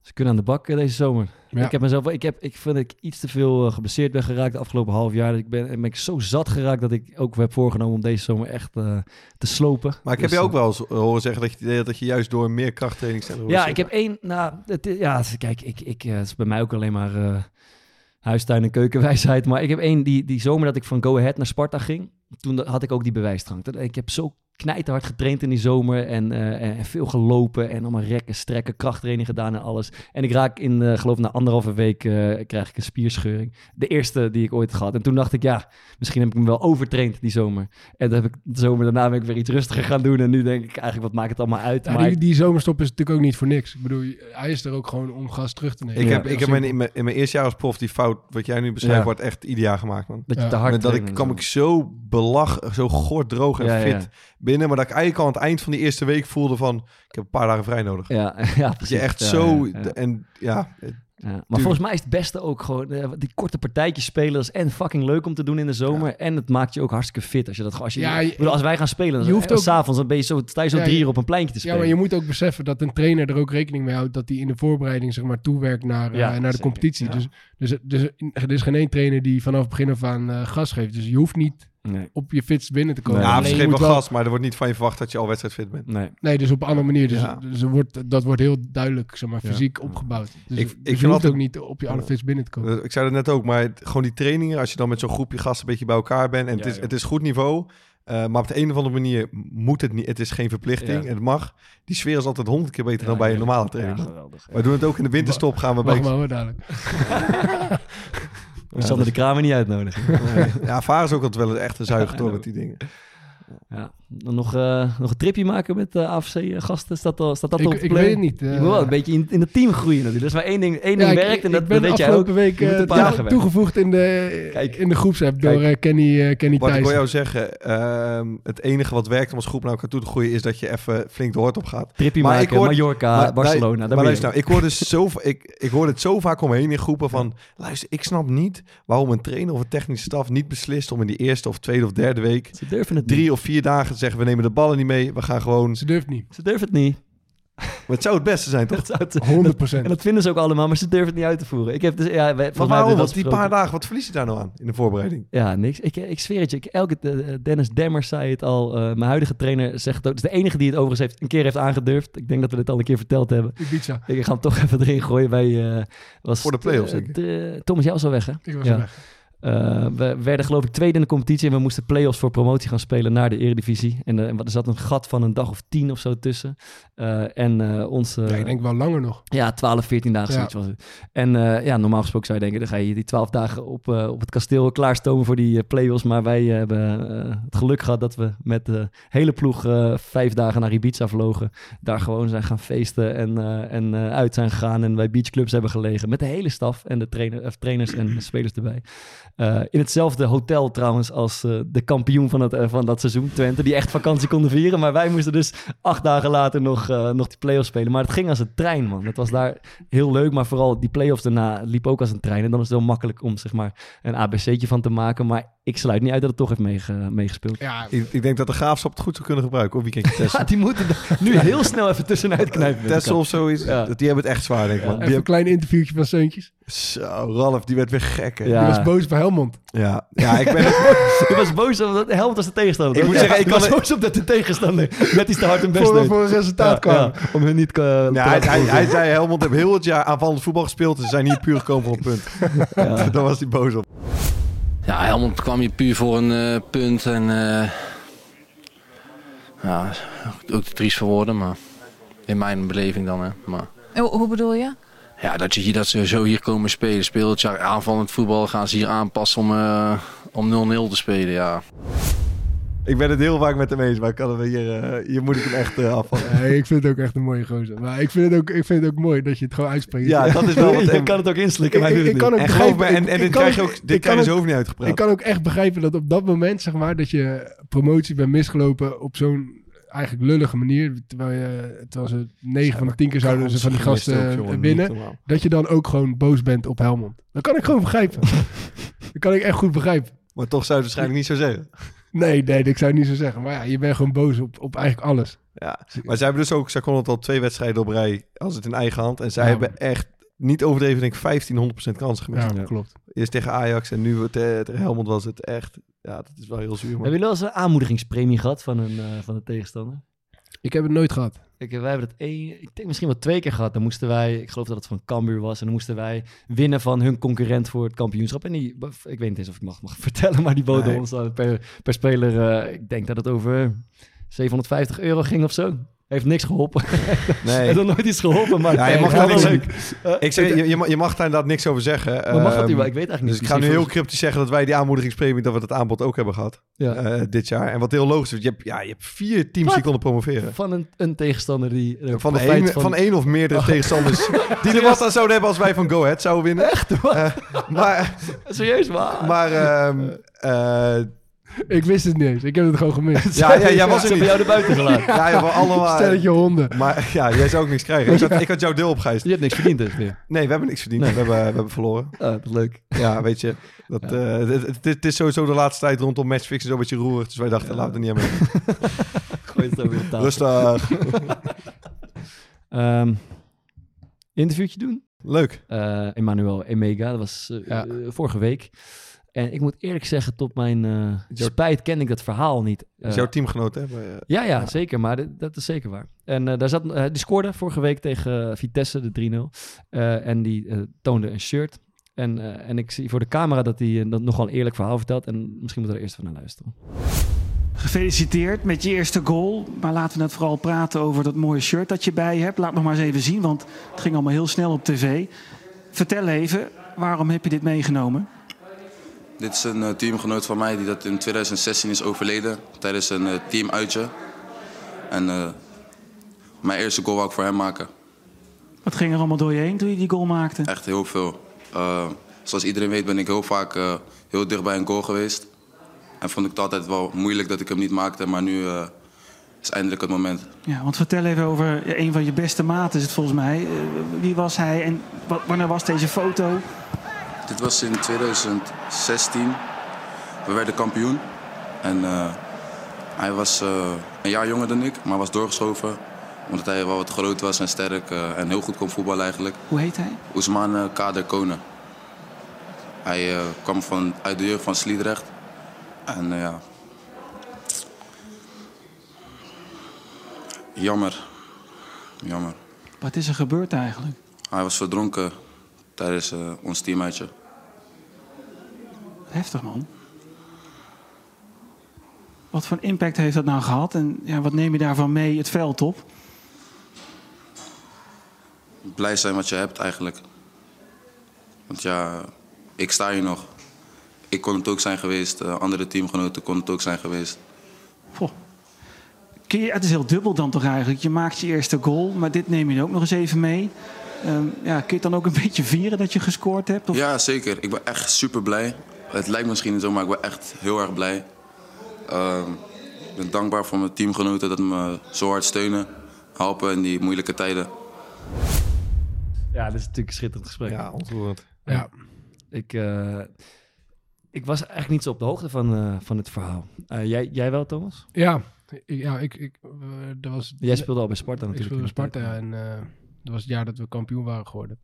S1: Ze kunnen aan de bak deze zomer.
S4: Ja.
S1: Ik heb mezelf, wel- ik heb, ik vind dat ik iets te veel geblesseerd ben geraakt de afgelopen half jaar. Ik ben, ben ik zo zat geraakt dat ik ook heb voorgenomen om deze zomer echt eh, te slopen.
S3: Maar ik heb
S1: Dus,
S3: je ook wel eens horen zeggen dat je, dat je juist door meer krachttraining...
S1: Ja, ik heb één. Nou, het, is- ja, kijk, ik, ik, eh, het is bij mij ook alleen maar eh, huistuin en keukenwijsheid. Maar ik heb één die, die zomer dat ik van Go Ahead naar Sparta ging. Toen had ik ook die bewijsdrang. Ik heb zo knijterhard getraind in die zomer en, eh, en veel gelopen en allemaal rekken, strekken, krachttraining gedaan en alles. En ik raak in, eh, geloof na anderhalve week eh, krijg ik een spierscheuring. De eerste die ik ooit had gehad. En toen dacht ik, ja, misschien heb ik me wel overtraind die zomer. En dan heb ik de zomer daarna ben ik weer iets rustiger gaan doen. En nu denk ik eigenlijk, wat maakt het allemaal uit?
S4: Ja,
S1: maar
S4: die, die zomerstop is natuurlijk ook niet voor niks. Ik bedoel, hij is er ook gewoon om gas terug te nemen.
S3: Ik
S1: Ja,
S3: heb, ik heb mijn, in, mijn, in mijn eerste jaar als prof die fout, wat jij nu beschrijft,
S1: Ja.
S3: wordt echt ieder jaar gemaakt, man.
S1: dat je te hard
S3: Met dat ik kwam
S1: zo.
S3: ik zo belach, zo gorddroog en
S1: Ja,
S3: fit
S1: ja.
S3: Binnen, maar dat ik eigenlijk al aan het eind van die eerste week voelde van, ik heb een paar dagen vrij nodig.
S1: Ja, ja
S3: Dat
S1: precies.
S3: je echt
S1: Ja,
S3: zo,
S1: ja, ja.
S3: en ja,
S1: Ja, Maar volgens mij is het beste ook gewoon eh, die korte partijtjes spelen. Dat is en fucking leuk om te doen in de zomer. En het maakt je ook hartstikke fit als je dat gewoon. Als, je,
S4: Ja,
S1: bedoel, als wij gaan spelen,
S4: je
S1: je
S4: hoeft
S1: hoeft
S4: ook-
S1: s'avonds dan ben je zo, sta je zo
S4: Ja,
S1: drie uur op een pleintje te
S4: Ja,
S1: spelen.
S4: maar je moet ook beseffen dat een trainer er ook rekening mee houdt dat hij in de voorbereiding zeg maar toewerkt naar, eh,
S1: Ja,
S4: naar de
S1: zeker.
S4: competitie.
S1: Ja.
S4: Dus, dus, dus er is geen één trainer die vanaf het begin af aan eh, gas geeft. Dus je hoeft niet
S1: Nee,
S4: op je fits binnen te komen.
S1: Nee.
S3: ja,
S4: je
S3: wel gas, maar er wordt niet van je verwacht dat je al wedstrijdfit bent.
S1: nee.
S4: Nee, dus op een andere manier. Dus,
S3: Ja.
S4: dus er wordt, dat wordt heel duidelijk, zeg maar,
S1: Ja.
S4: fysiek opgebouwd. Dus,
S3: Ik-
S4: dus
S3: ik
S4: je
S3: vind
S4: hoeft
S3: altijd-
S4: ook niet op je alle fits binnen te komen.
S3: Eh, Ik zei dat net ook, maar het- gewoon die trainingen, als je dan met zo'n groepje gasten een beetje bij elkaar bent en het,
S1: Ja,
S3: is, het is goed niveau, eh, maar op de een of andere manier moet het niet, het is geen verplichting,
S1: Ja.
S3: het mag. Die sfeer is altijd honderd keer beter dan
S1: Ja,
S3: bij een
S1: ja.
S3: normale
S1: Ja,
S3: training.
S1: geweldig.
S3: Wij doen het ook in de winterstop, gaan we bij...
S4: Wacht maar hoor, dadelijk.
S1: Zullen de Kramer niet uitnodigen.
S3: Ja, Vaar is ook altijd wel echt een zuiger door met die dingen.
S1: Ja. Dan nog, eh, nog een tripje maken met uh, AFC-gasten? Staat, al, staat dat
S4: Ik,
S1: op de
S4: ik
S1: plan?
S4: weet het niet.
S1: Je
S4: eh.
S1: moet wel een beetje in, in het team groeien natuurlijk. Er is maar één ding, één
S4: Ja,
S1: ding
S4: ik-
S1: werkt en dat,
S4: ben
S1: dat weet jij ook.
S4: afgelopen week
S1: Je moet
S4: eh,
S1: een paar
S4: ja,
S1: dagen werken.
S4: toegevoegd in de,
S1: Kijk.
S4: in de groepsapp door
S1: Kijk.
S4: eh, Kenny, eh, Kenny
S3: Wat ik wil jou zeggen, ehm, het enige wat werkt om als groep naar elkaar toe te groeien, is dat je even flink de hoort op gaat.
S1: Tripje
S3: Maar
S1: maken,
S3: ik hoor-
S1: Mallorca,
S3: Maar-
S1: Barcelona. daar
S3: maar
S1: ben
S3: luister
S1: je.
S3: nou, ik hoor, dus zo, ik, ik hoor het zo vaak omheen in groepen van... Luister, ik snap niet waarom een trainer of een technische staf niet beslist... om in die eerste of tweede of derde week...
S1: Ze durven het niet.
S3: drie of vier dagen te zeggen... we nemen de ballen niet mee, we gaan gewoon...
S4: Ze durft niet.
S1: Ze durven het niet.
S3: Maar het zou het beste zijn, toch?
S1: Dat zou het-
S4: 100%
S1: En dat vinden ze ook allemaal, maar ze durven het niet uit te voeren. Ik heb dus, ja, wij,
S3: Maar waarom? Want die paar dagen, wat verlies je daar nou aan in de voorbereiding?
S1: Ja, niks. Ik, ik zweer het je. Ik, elke, eh, Dennis Demmers zei het al. eh, mijn huidige trainer zegt het ook. Het is de enige die het overigens heeft, een keer heeft aangedurfd. Ik denk dat we dit al een keer verteld hebben.
S4: Ibiza.
S1: Ik ga hem toch even erin gooien. Wij, eh, was,
S3: Voor de play-offs, denk ik.
S1: de- Thomas, jij was al weg, hè?
S4: Ik was
S1: Ja.
S4: weg.
S1: Eh, we werden geloof ik tweede in de competitie en we moesten play-offs voor promotie gaan spelen naar de eredivisie. En eh, er zat een gat van een dag of tien of zo tussen. Eh, en onze...
S4: Ja, ik denk wel langer nog.
S1: Ja, 12, 14 dagen
S4: Ja.
S1: zoiets was het. En ja, normaal gesproken zou je denken, dan ga je die 12 dagen op, op het kasteel klaarstomen voor die play-offs. Maar wij hebben het geluk gehad dat we met de hele ploeg vijf dagen naar Ibiza vlogen. Daar gewoon zijn gaan feesten en, en uit zijn gegaan en bij beachclubs hebben gelegen. Met de hele staf en de trainer, of trainers en de spelers erbij. Eh, in hetzelfde hotel trouwens als eh, de kampioen van, het, eh, van dat seizoen, Twente, die echt vakantie konden vieren. Maar wij moesten dus acht dagen later nog, nog die play-offs spelen. Maar het ging als een trein, man. Het was daar heel leuk, maar vooral die play-offs daarna liep ook als een trein. En dan is het heel makkelijk om zeg maar een ABC'tje van te maken. Maar ik sluit niet uit dat het toch heeft meege- meegespeeld.
S4: Ja,
S3: Ik, ik denk dat de graafschap het goed zou kunnen gebruiken. Of weekendje
S1: Ja,
S3: testen.
S1: die moeten nu heel snel even tussenuit knijpen. elkaar.
S3: of zoiets.
S1: Ja.
S3: Dat- Die hebben het echt zwaar, denk ik. man. Die
S4: een
S3: hebben-
S4: klein interviewtje van Seuntjes.
S3: Zo, Ralf, die werd weer gek. hè.
S1: Ja.
S4: Die was boos bij Helmond.
S3: Ja, ja ik ben...
S1: Was boos omdat Helmond als de tegenstander.
S3: Ik moet zeggen, ik
S1: je
S3: kan
S1: was
S3: het-
S1: boos op dat de tegenstander net iets te hard hun best
S4: Voor,
S1: deed.
S4: voor een resultaat
S1: Ja,
S4: kwam.
S1: ja, om hun niet... eh, te
S3: Ja, hij, hij, zei, Helmond heeft heel het jaar aanvallend voetbal gespeeld. Ze zijn hier puur gekomen voor een punt.
S1: Ja.
S3: Daar was hij boos op.
S6: Ja, Helmond kwam hier puur voor een eh, punt. En eh, ja, ook te triest voor woorden, maar in mijn beleving dan. Hè. Maar
S7: Hoe, hoe bedoel je?
S6: Ja, dat, je, hier- dat ze zo hier komen spelen. Speelt aanvallend voetbal gaan ze hier aanpassen om, eh, om 0-0 te spelen. Ja.
S3: Ik ben het heel vaak met hem eens, maar ik kan hem hier, hier moet ik hem echt eh, afvallen.
S4: Nee, ik vind het ook echt een mooie gozer. Maar ik vind, het ook, ik vind het ook mooi dat je het gewoon uitspreekt.
S3: Ja, dat is wel wat hem...
S1: kan het ook inslikken, maar
S4: Ik- ik
S1: het
S4: kan ook
S3: En me,
S4: begrijpen-
S3: en, en
S4: ik-
S3: dit
S4: ik
S3: krijg je
S4: ook- ik
S3: dit
S4: kan
S3: krijg je
S4: ook-
S3: zo niet uitgepraat.
S4: Ik kan ook echt begrijpen dat op dat moment, zeg maar, dat je promotie bent misgelopen op zo'n eigenlijk lullige manier. Terwijl, je, terwijl ze 9 van de 10 keer zouden ze van die gasten eh, winnen. Dat je dan ook gewoon boos bent op Helmond. Dat kan ik gewoon begrijpen. dat kan ik echt goed begrijpen.
S3: Maar toch zou je het waarschijnlijk niet zo zeggen.
S4: Nee, nee, ik zou het niet zo zeggen. Maar ja, je bent gewoon boos op, op eigenlijk alles.
S3: Ja, maar zij hebben dus ook, zij konden het al twee wedstrijden op rij als het in eigen hand. En zij
S4: Ja.
S3: hebben echt niet overdreven, denk ik, 1500% kansen gemist.
S4: Ja, klopt.
S3: Eerst tegen Ajax en nu te- tegen Helmond was het echt, ja, dat is wel heel zuur.
S1: Hebben
S3: Man.
S1: jullie wel eens een aanmoedigingspremie gehad van een, eh, van de tegenstander?
S4: Ik heb het nooit gehad.
S1: Ik, wij hebben het één, ik denk misschien wel twee keer gehad. Dan moesten wij, ik geloof dat het van Cambuur was, en dan moesten wij winnen van hun concurrent voor het kampioenschap. En die, ik weet niet eens of ik mag, mag vertellen, maar die boden
S3: Nee.
S1: ons per, per speler, eh, ik denk dat het over 750 euro ging of zo. Heeft niks geholpen.
S3: Nee.
S1: Heeft nog nooit iets geholpen, maar
S3: Ja, je
S1: eh,
S3: mag
S1: wel
S3: daar niks-
S1: leuk. Eh,
S3: Ik zeg, je, je, mag, je mag daar inderdaad niks over zeggen.
S1: maar mag dat
S3: Ehm,
S1: niet wel? Ik weet eigenlijk
S3: Dus
S1: niet.
S3: ik ga nu heel cryptisch zeggen dat wij die aanmoedigingspremie, dat we dat aanbod ook hebben gehad
S1: Ja.
S3: eh, dit jaar. En wat heel logisch is, je hebt, ja, je hebt vier teams die konden promoveren.
S1: Van een, een tegenstander die...
S3: Van, de een, van... één of meerdere
S1: Oh.
S3: tegenstanders die er wat aan zouden hebben als wij van Go Ahead zouden winnen. Echt? maar
S1: Serieus, waar?
S3: maar ehm, eh,
S4: Ik wist het niet eens. Ik heb het gewoon gemist.
S3: ja, ja, jij was er
S1: hebben
S3: niet.
S1: jou er buiten gelaten.
S3: Ja, je was allemaal...
S4: Stelletje honden.
S3: Maar ja, jij zou ook niks krijgen. Ik had, ik had jouw deel opgeëist.
S1: Je hebt niks verdiend dus meer.
S3: Nee, we hebben niks verdiend.
S1: Nee.
S3: We, hebben, we hebben verloren.
S1: Ah, dat is leuk.
S3: Ja, weet je. Dat, eh, het, het- het is sowieso de laatste tijd rondom matchfixen zo'n beetje roerig. Dus wij dachten, laten we er niet aan mee.
S1: Gooi het weer op tafel.
S3: Rustig.
S1: Ehm, interviewtje doen.
S3: Leuk.
S1: Eh Emmanuel Emega, dat was eh,
S4: Ja.
S1: eh, vorige week. En ik moet eerlijk zeggen, tot mijn eh,
S3: Jouw-
S1: spijt kende ik dat verhaal niet.
S3: Is
S1: Eh,
S3: jouw teamgenoot, hè? Maar, eh,
S1: ja, ja, zeker. Maar dit- dat is zeker waar. En eh, daar zat, die scoorde vorige week tegen Vitesse, de 3-0. Eh, en die toonde een shirt. En, eh, en ik zie voor de camera dat hij dat nogal een eerlijk verhaal vertelt. En misschien moeten we er eerst van naar luisteren.
S7: Gefeliciteerd met je eerste goal. Maar laten we het vooral praten over dat mooie shirt dat je bij je hebt. Laat nog maar eens even zien, want het ging allemaal heel snel op tv. Vertel even, waarom heb je dit meegenomen?
S8: Dit is een eh, teamgenoot van mij die dat in 2016 is overleden tijdens een eh, teamuitje. En eh, mijn eerste goal wou ik voor hem maken.
S7: Wat ging er allemaal door je heen toen je die goal maakte?
S8: Echt heel veel. Zoals iedereen weet ben ik heel vaak heel dicht bij een goal geweest. En vond ik het altijd wel moeilijk dat ik hem niet maakte, maar nu is eindelijk het moment.
S7: Ja, want vertel even over een van je beste maten is het volgens mij. Wie was hij en wa- wanneer was deze foto?
S8: Dit was in 2016. We werden kampioen. En eh, hij was eh, een jaar jonger dan ik, maar was doorgeschoven. Omdat hij wel wat groot was en sterk eh, en heel goed kon voetballen eigenlijk.
S7: Hoe heet hij?
S8: Ousmane Kader Konen. Hij kwam van, uit de jeugd van Sliedrecht. En ja. Jammer. Jammer.
S7: Wat is er gebeurd eigenlijk?
S8: Hij was verdronken tijdens eh, ons teamuitje.
S7: Heftig man. Wat voor impact heeft dat nou gehad en ja, wat neem je daarvan mee het veld op?
S8: Blij zijn wat je hebt eigenlijk. Want ja, ik sta hier nog. Ik kon het ook zijn geweest. eh, andere teamgenoten konden het ook zijn geweest.
S7: Goh. Kun je, het is heel dubbel dan toch eigenlijk. Je maakt je eerste goal, maar dit neem je ook nog eens even mee. Ehm, ja, kun je het dan ook een beetje vieren dat je gescoord hebt? Of...
S8: Ja, zeker. Ik ben echt super blij. Het lijkt misschien niet zo, maar ik ben echt heel erg blij. Ehm, ik ben dankbaar voor mijn teamgenoten dat me zo hard steunen, helpen in die moeilijke tijden.
S1: Ja, dit is natuurlijk een schitterend gesprek.
S3: Ja, ontroerend.
S4: Ja.
S1: Ik, eh, ik was eigenlijk niet zo op de hoogte van, eh, van het verhaal. Eh, jij, jij wel, Thomas?
S4: Ja, ik, ja ik, ik, dat was,
S1: Jij speelde al bij Sparta
S4: Ik
S1: natuurlijk.
S4: speelde bij Sparta en eh, dat was het jaar dat we kampioen waren geworden.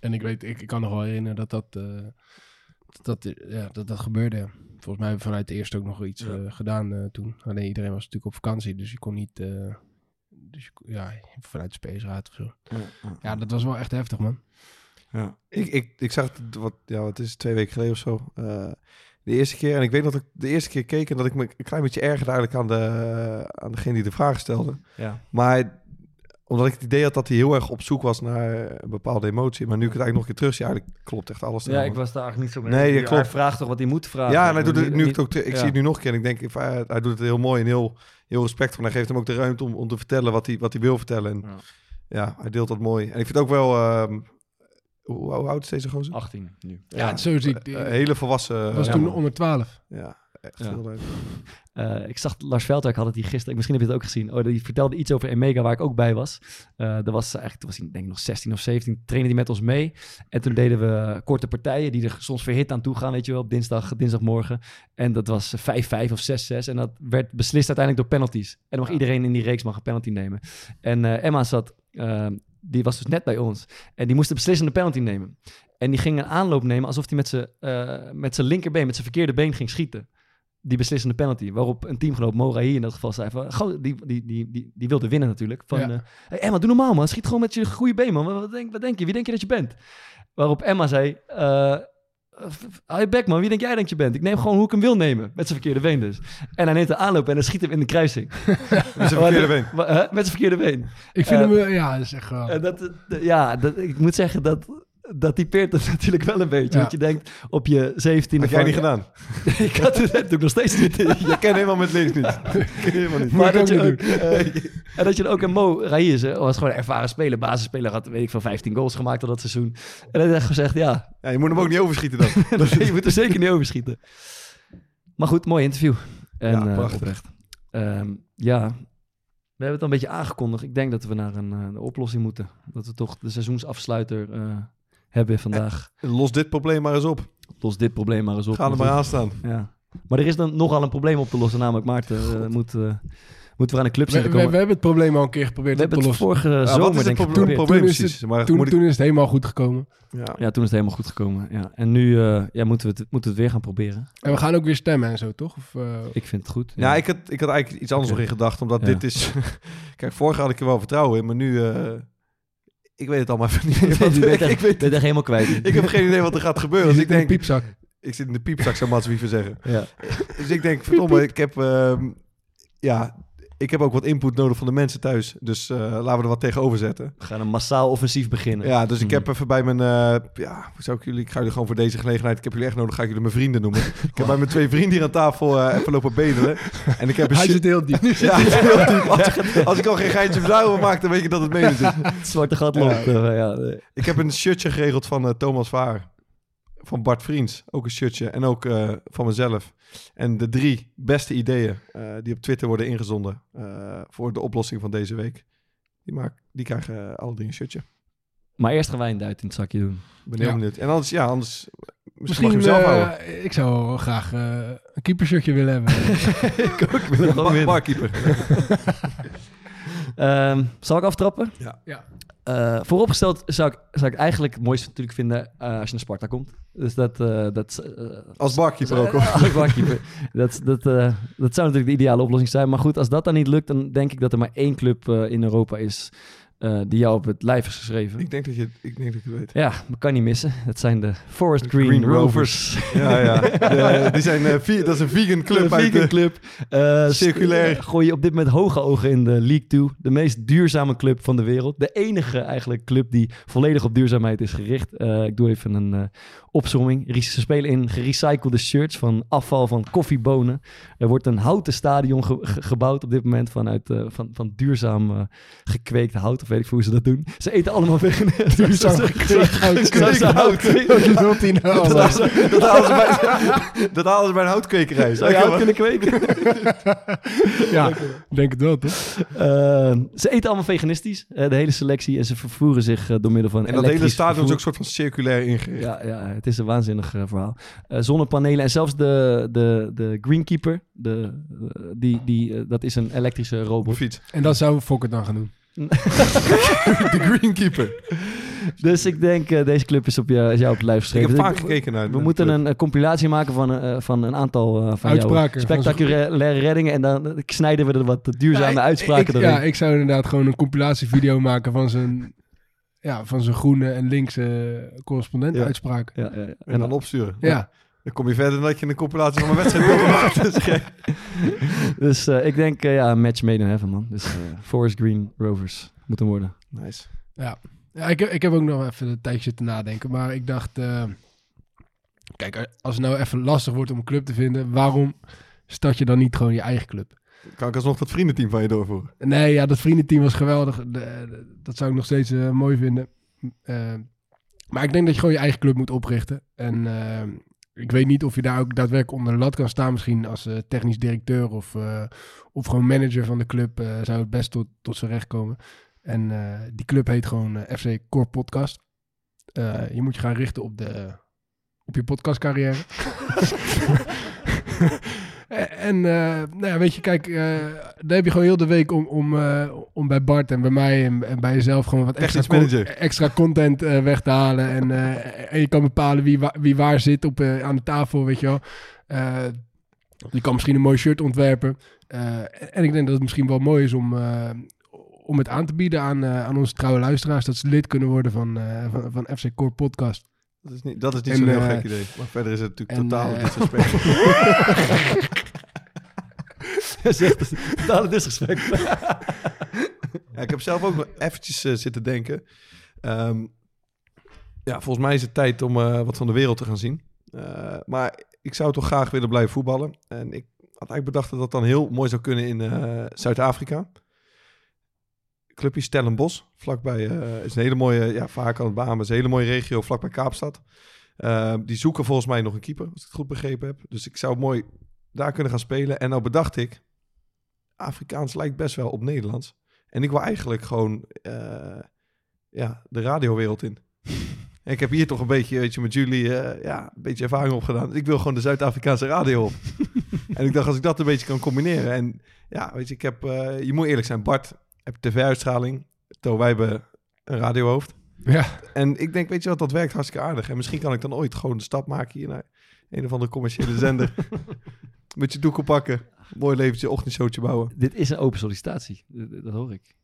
S4: En ik weet, ik, ik kan nog wel herinneren dat dat, eh, dat, dat, ja, dat, dat gebeurde. ja. Volgens mij hebben we vanuit de eerste ook nog iets eh, gedaan eh, toen. Alleen iedereen was natuurlijk op vakantie, dus je kon niet... eh, dus ja, vanuit de Spaceraad of zo. Ja, dat was wel echt heftig, man.
S3: Ja. Ik, ik, ik zag het, wat, ja, wat is het, twee weken geleden of zo. eh, de eerste keer. En ik weet dat ik de eerste keer keek en dat ik me een klein beetje ergerde eigenlijk aan, de, aan degene die de vraag stelde.
S1: Ja.
S3: Maar omdat ik het idee had dat hij heel erg op zoek was naar een bepaalde emotie. Maar nu ik het eigenlijk nog een keer terug zie, eigenlijk klopt echt alles.
S1: Ja,
S3: eraan.
S1: ik was daar eigenlijk niet zo mee.
S3: Nee,
S1: Hij
S3: klopt.
S1: vraagt toch wat hij moet vragen.
S3: Ja, en hij doet het, nu ik, ook, ik
S1: ja.
S3: zie het nu nog een keer en ik denk, hij hij doet het heel mooi en heel, heel respectvol. En hij geeft hem ook de ruimte om, om te vertellen wat hij, wat hij wil vertellen. En
S1: Ja.
S3: ja. hij deelt dat mooi. En ik vind ook wel, ehm, hoe, hoe oud is deze gozer?
S1: 18 nu.
S4: Ja, zo zie ik.
S3: Een hele volwassen...
S4: was
S3: ja,
S4: toen onder 12.
S3: Ja, echt
S1: Ja.
S3: heel leuk.
S1: Eh, ik zag Lars Veldwijk had het hier gisteren. Misschien heb je het ook gezien. Oh, die vertelde iets over Emega waar ik ook bij was. Eh er was eigenlijk, toen was hij denk ik nog 16 of 17. Trainde hij met ons mee. En toen deden we korte partijen die er soms verhit aan toe gaan, weet je wel, op dinsdag, dinsdagmorgen. En dat was 5-5 of 6-6. En dat werd beslist uiteindelijk door penalties. En dan mag iedereen in die reeks mag een penalty nemen. En eh, Emma zat, eh, die was dus net bij ons. En die moest de beslissende penalty nemen. En die ging een aanloop nemen alsof hij met zijn met zijn linkerbeen, met zijn verkeerde been ging schieten die beslissende penalty. Waarop een teamgenoot, Morahi in dat geval, zei van... "Goh, die, die, die, die, die wilde winnen natuurlijk. Van,
S4: Ja.
S1: eh, hey Emma, doe normaal man. Schiet gewoon met je goede been man. Wat, denk, wat denk je? Wie denk je dat je bent? Waarop Emma zei... eh Hou je bek man, wie denk jij dat je bent? Ik neem gewoon hoe ik hem wil nemen. Met zijn verkeerde been dus. En hij neemt de aanloop en dan schiet hem in de kruising.
S3: Met zijn verkeerde been.
S1: Met zijn verkeerde been.
S4: Ik vind
S1: Eh,
S4: hem, ja, dat is echt
S1: ja, dat, ik moet zeggen dat... Dat typeert het natuurlijk wel een beetje.
S4: Ja.
S1: Want je denkt op je 17e...
S3: Had jij niet gedaan?
S1: ik had het dat doe ik nog steeds niet.
S3: je kent helemaal met links niet. helemaal niet.
S1: Maar dat, je
S4: ook
S1: ook, eh, en dat je dan ook een Mo Raïs was gewoon een ervaren speler, basisspeler, had weet ik van 15 goals gemaakt al dat seizoen. En hij heeft gezegd, ja,
S3: Ja, je moet hem ook niet overschieten dan.
S1: je moet er zeker niet overschieten. Maar goed, mooi interview. En,
S3: Ja,
S1: eh,
S3: prachtig.
S1: oprecht. Ehm, ja, we hebben het al een beetje aangekondigd. Ik denk dat we naar een, eh, een oplossing moeten. Dat we toch de seizoensafsluiter eh, hebben vandaag.
S3: Los dit probleem maar eens op.
S1: Los dit probleem maar eens op.
S3: Ga er maar aan staan.
S1: Ja. Maar er is dan nogal een probleem op te lossen, namelijk Maarten eh, moet, eh, moet weer aan de club
S4: We,
S1: zitten
S4: we,
S1: komen.
S4: we hebben het probleem al een keer geprobeerd
S1: We
S4: op te
S1: hebben het
S4: lossen.
S1: vorige
S3: Ja,
S1: zomer
S3: is het
S1: denk ik
S3: probleem,
S4: Toen is
S3: precies? Maar
S4: Toen,
S3: moet ik-
S4: toen is het helemaal goed gekomen.
S3: ja.
S1: Ja, toen is het helemaal goed gekomen. Ja. En nu eh, ja, moeten, we het, moeten we het weer gaan proberen.
S4: En we gaan ook weer stemmen en zo, toch? Of, eh,
S1: Ik vind het goed.
S3: Ja, ik had, ik had eigenlijk iets anders nog in gedacht. Omdat
S1: Ja.
S3: dit is... Kijk, vorig jaar had ik er wel vertrouwen in. Maar nu... eh, ik weet het allemaal even niet ik,
S1: echt,
S3: ik, weet,
S1: bent echt helemaal kwijt.
S3: ik heb geen idee wat er gaat gebeuren. Dus ik denk...
S4: piepzak.
S3: Ik zit in de piepzak, zou Mats Wiever zeggen.
S1: ja.
S3: Dus ik denk, verdomme, ik heb... ehm, ja, ik heb ook wat input nodig van de mensen thuis. Dus eh, laten we er wat tegenover zetten.
S1: We gaan een massaal offensief beginnen.
S3: Ja, dus ik
S1: Mhm.
S3: heb even bij mijn... eh, ja, hoe zou ik jullie... Ik ga jullie gewoon voor deze gelegenheid... Ik heb jullie echt nodig, ga ik jullie mijn vrienden noemen. Ik heb bij mijn twee vrienden hier aan tafel eh, even lopen bedelen. En ik heb een
S4: Hij zit heel diep.
S3: Ja, heel diep. Als, als ik al geen geintje vrouwen maak, dan weet je dat het menens is.
S1: Het zwarte gat loopt. ja, nee.
S3: Ik heb een shirtje geregeld van Thomas Vaar. Van Bart Vriends. Ook een shirtje. En ook eh, van mezelf. En de drie beste ideeën eh, die op Twitter worden ingezonden eh, voor de oplossing van deze week. Die, maak, die krijgen alle drie een shirtje.
S1: Maar eerst gaan wij een duit in het zakje doen.
S3: Ben heel
S4: Ja.
S3: benieuwd. En anders, ja, anders misschien,
S4: Misschien,
S3: mag je hem zelf houden.
S4: ik zou graag eh, een keepershirtje willen hebben.
S1: ik ook. Ik wil gewoon
S3: Bar- barkeeper.
S1: Ehm, zal ik aftrappen?
S3: Ja.
S4: Ja.
S1: Eh, vooropgesteld zou ik, zou ik eigenlijk het mooiste natuurlijk vinden eh, als je naar Sparta komt. Dus dat... eh, dat eh,
S3: Als barkeeper ook. hoor.
S1: Als barkeeper. dat, dat, eh, dat zou natuurlijk de ideale oplossing zijn. Maar goed, als dat dan niet lukt, dan denk ik dat er maar één club in Europa is eh, die jou op het lijf is geschreven.
S3: Ik denk dat je, ik denk dat je het weet.
S1: Ja, dat kan niet missen. Dat zijn de Forest Green,
S3: Green
S1: Rovers.
S3: Ja, ja. De- die zijn, vi- dat is een vegan club
S1: Een
S3: uit
S1: vegan
S3: de...
S1: club. Eh,
S3: Circulair.
S1: Gooi je op dit moment hoge ogen in de League 2. De meest duurzame club van de wereld. De enige eigenlijk club die volledig op duurzaamheid is gericht. Ik doe even een opzomming. Ze spelen in gerecyclede shirts van afval van koffiebonen. Er wordt een houten stadion ge- ge- gebouwd op dit moment vanuit van, van duurzaam gekweekt hout. Weet ik veel hoe ze dat doen. Ze eten allemaal vegan.
S4: Duurzaam gekweekt hout.
S3: Dat halen, ze, bij, dat halen ze bij een houtkwekerij.
S1: Zou je hout kunnen kweken?
S4: Ja, ik denk het wel, toch?
S1: Eh, ze eten allemaal veganistisch, eh, de hele selectie. En ze vervoeren zich eh, door middel van
S3: En dat hele stadion is ook een soort van circulair ingericht.
S1: Ja, ja, het is een waanzinnig eh, verhaal. Eh, zonnepanelen en zelfs de, de, de Greenkeeper, de, die, die, dat is een elektrische robot.
S4: En dat zou Fokker dan gaan doen.
S3: De greenkeeper.
S1: Dus ik denk, eh, deze club is op jou, is jou op het lijf
S3: Ik
S1: geschreven.
S3: heb
S1: Dus
S3: vaak gekeken naar
S1: We
S3: de
S1: moeten een, eh, compilatie maken van, eh, van een aantal eh, van jouw
S4: Uitspraken van
S1: spectaculaire reddingen. En dan eh, snijden we er wat duurzame
S4: Ja, ik-
S1: uitspraken
S4: ik,
S1: doorheen.
S4: Ja, ik zou inderdaad gewoon een compilatievideo maken van zijn, ja, van zijn groene en linkse correspondent
S3: Ja.
S4: uitspraken.
S1: Ja, ja, ja.
S3: En dan opsturen.
S4: Ja.
S3: Dan kom je verder dan dat je een compilatie van mijn wedstrijd wil maken. Dus
S1: Dus eh, ik denk, eh, ja, een match made in heaven, man. Dus eh, Forest Green Rovers. moet hem worden.
S3: Nice.
S4: Ja, ja ik, heb, ik heb ook nog even een tijdje zitten nadenken. Maar ik dacht, eh, kijk, als het nou even lastig wordt om een club te vinden, waarom start je dan niet gewoon je eigen club?
S3: Kan ik alsnog dat vriendenteam van je doorvoeren?
S4: Nee, ja, dat vriendenteam was geweldig. De- de- dat zou ik nog steeds mooi vinden. Maar ik denk dat je gewoon je eigen club moet oprichten. En ik weet niet of je daar ook daadwerkelijk onder de lat kan staan. Misschien als eh, technisch directeur of, eh, of gewoon manager van de club eh, zou het best tot, tot zijn recht komen. En die club heet gewoon FC Core Podcast. Je moet je gaan richten op, de, op je podcastcarrière. en eh, nou ja, weet je, kijk, eh daar heb je gewoon heel de week om, om, eh, om bij Bart en bij mij en, en bij jezelf gewoon wat extra, con- content weg te halen. En, en je kan bepalen wie, wa- wie waar zit op, aan de tafel, weet je wel. Je kan misschien een mooi shirt ontwerpen. En ik denk dat het misschien wel mooi is om, om het aan te bieden aan, aan onze trouwe luisteraars. Dat ze lid kunnen worden van, van, van FC Core Podcast.
S3: Dat is niet, dat is niet zo'n heel
S4: eh,
S3: gek idee. Maar verder is het natuurlijk
S4: en,
S3: totaal
S4: eh,
S3: disrespect.
S1: Zegt totale disrespect.
S3: Ja, ik heb zelf ook nog eventjes eh, zitten denken. Ehm, ja, volgens mij is het tijd om wat van de wereld te gaan zien. Maar ik zou toch graag willen blijven voetballen. En ik had eigenlijk bedacht dat dat dan heel mooi zou kunnen in Zuid-Afrika. Clubje Stellenbosch, vlakbij, eh is een hele mooie, ja, vaak aan het Bahamas, een hele mooie regio, vlakbij Kaapstad. Eh, die zoeken volgens mij nog een keeper, als ik het goed begrepen heb. Dus ik zou mooi daar kunnen gaan spelen. En nou bedacht ik, Afrikaans lijkt best wel op Nederlands. En ik wil eigenlijk gewoon eh, ja, de radiowereld in. En ik heb hier toch een beetje, weet je, met jullie ja, een beetje ervaring opgedaan. Dus ik wil gewoon de Zuid-Afrikaanse radio op. en ik dacht, als ik dat een beetje kan combineren. En ja, weet je, ik heb, je moet eerlijk zijn, Bart heb tv-uitstraling. Toon, wij hebben een radiohoofd.
S4: Ja.
S3: En ik denk, weet je wat, dat werkt hartstikke aardig. En misschien kan ik dan ooit gewoon de stap maken hier naar een of andere commerciële zender. Met je doek pakken, mooi leventje, ochtendshowtje bouwen.
S1: Dit is een open sollicitatie, dat, dat hoor ik.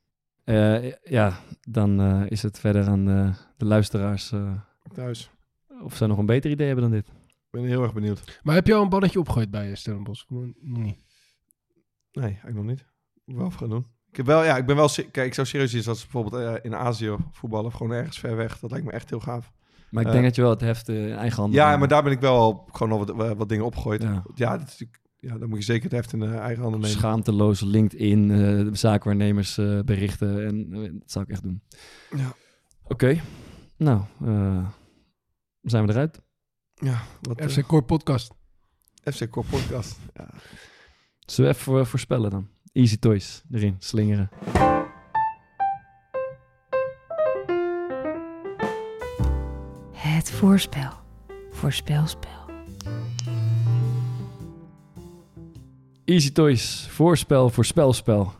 S1: Eh, ja, dan eh, is het verder aan eh, de luisteraars eh,
S3: Thuis.
S1: of ze nog een beter idee hebben dan dit.
S3: Ik ben heel erg benieuwd.
S4: Maar heb je al een balletje opgegooid bij Stellenbosch? Nog niet.
S3: Nee, eigenlijk nog niet. Moet ik wel gaan doen. Ik, heb wel, ja, ik ben wel... Kijk, ik zou serieus iets als bijvoorbeeld eh, in Azië voetballen. Of gewoon ergens ver weg. Dat lijkt me echt heel gaaf.
S1: Maar ik
S3: Eh,
S1: denk dat je wel het heft eh, in eigen handen...
S3: Ja, maar daar ben ik wel al gewoon al wat, wat dingen opgegooid.
S1: Ja.
S3: Ja, dat is ja, dan moet je zeker het heft in eigen handen nemen.
S1: Schaamteloos LinkedIn, eh zaakwaarnemers berichten. En dat zou ik echt doen.
S3: Ja.
S1: Oké, nou, eh, zijn we eruit.
S3: Ja, wat,
S4: FC Core Podcast.
S3: FC Core Podcast. Ja.
S1: Zullen we even voor- voorspellen dan? Easy Toys erin, slingeren.
S9: Het voorspel. Voorspelspel.
S1: Easy Toys, voorspel, voorspelspel.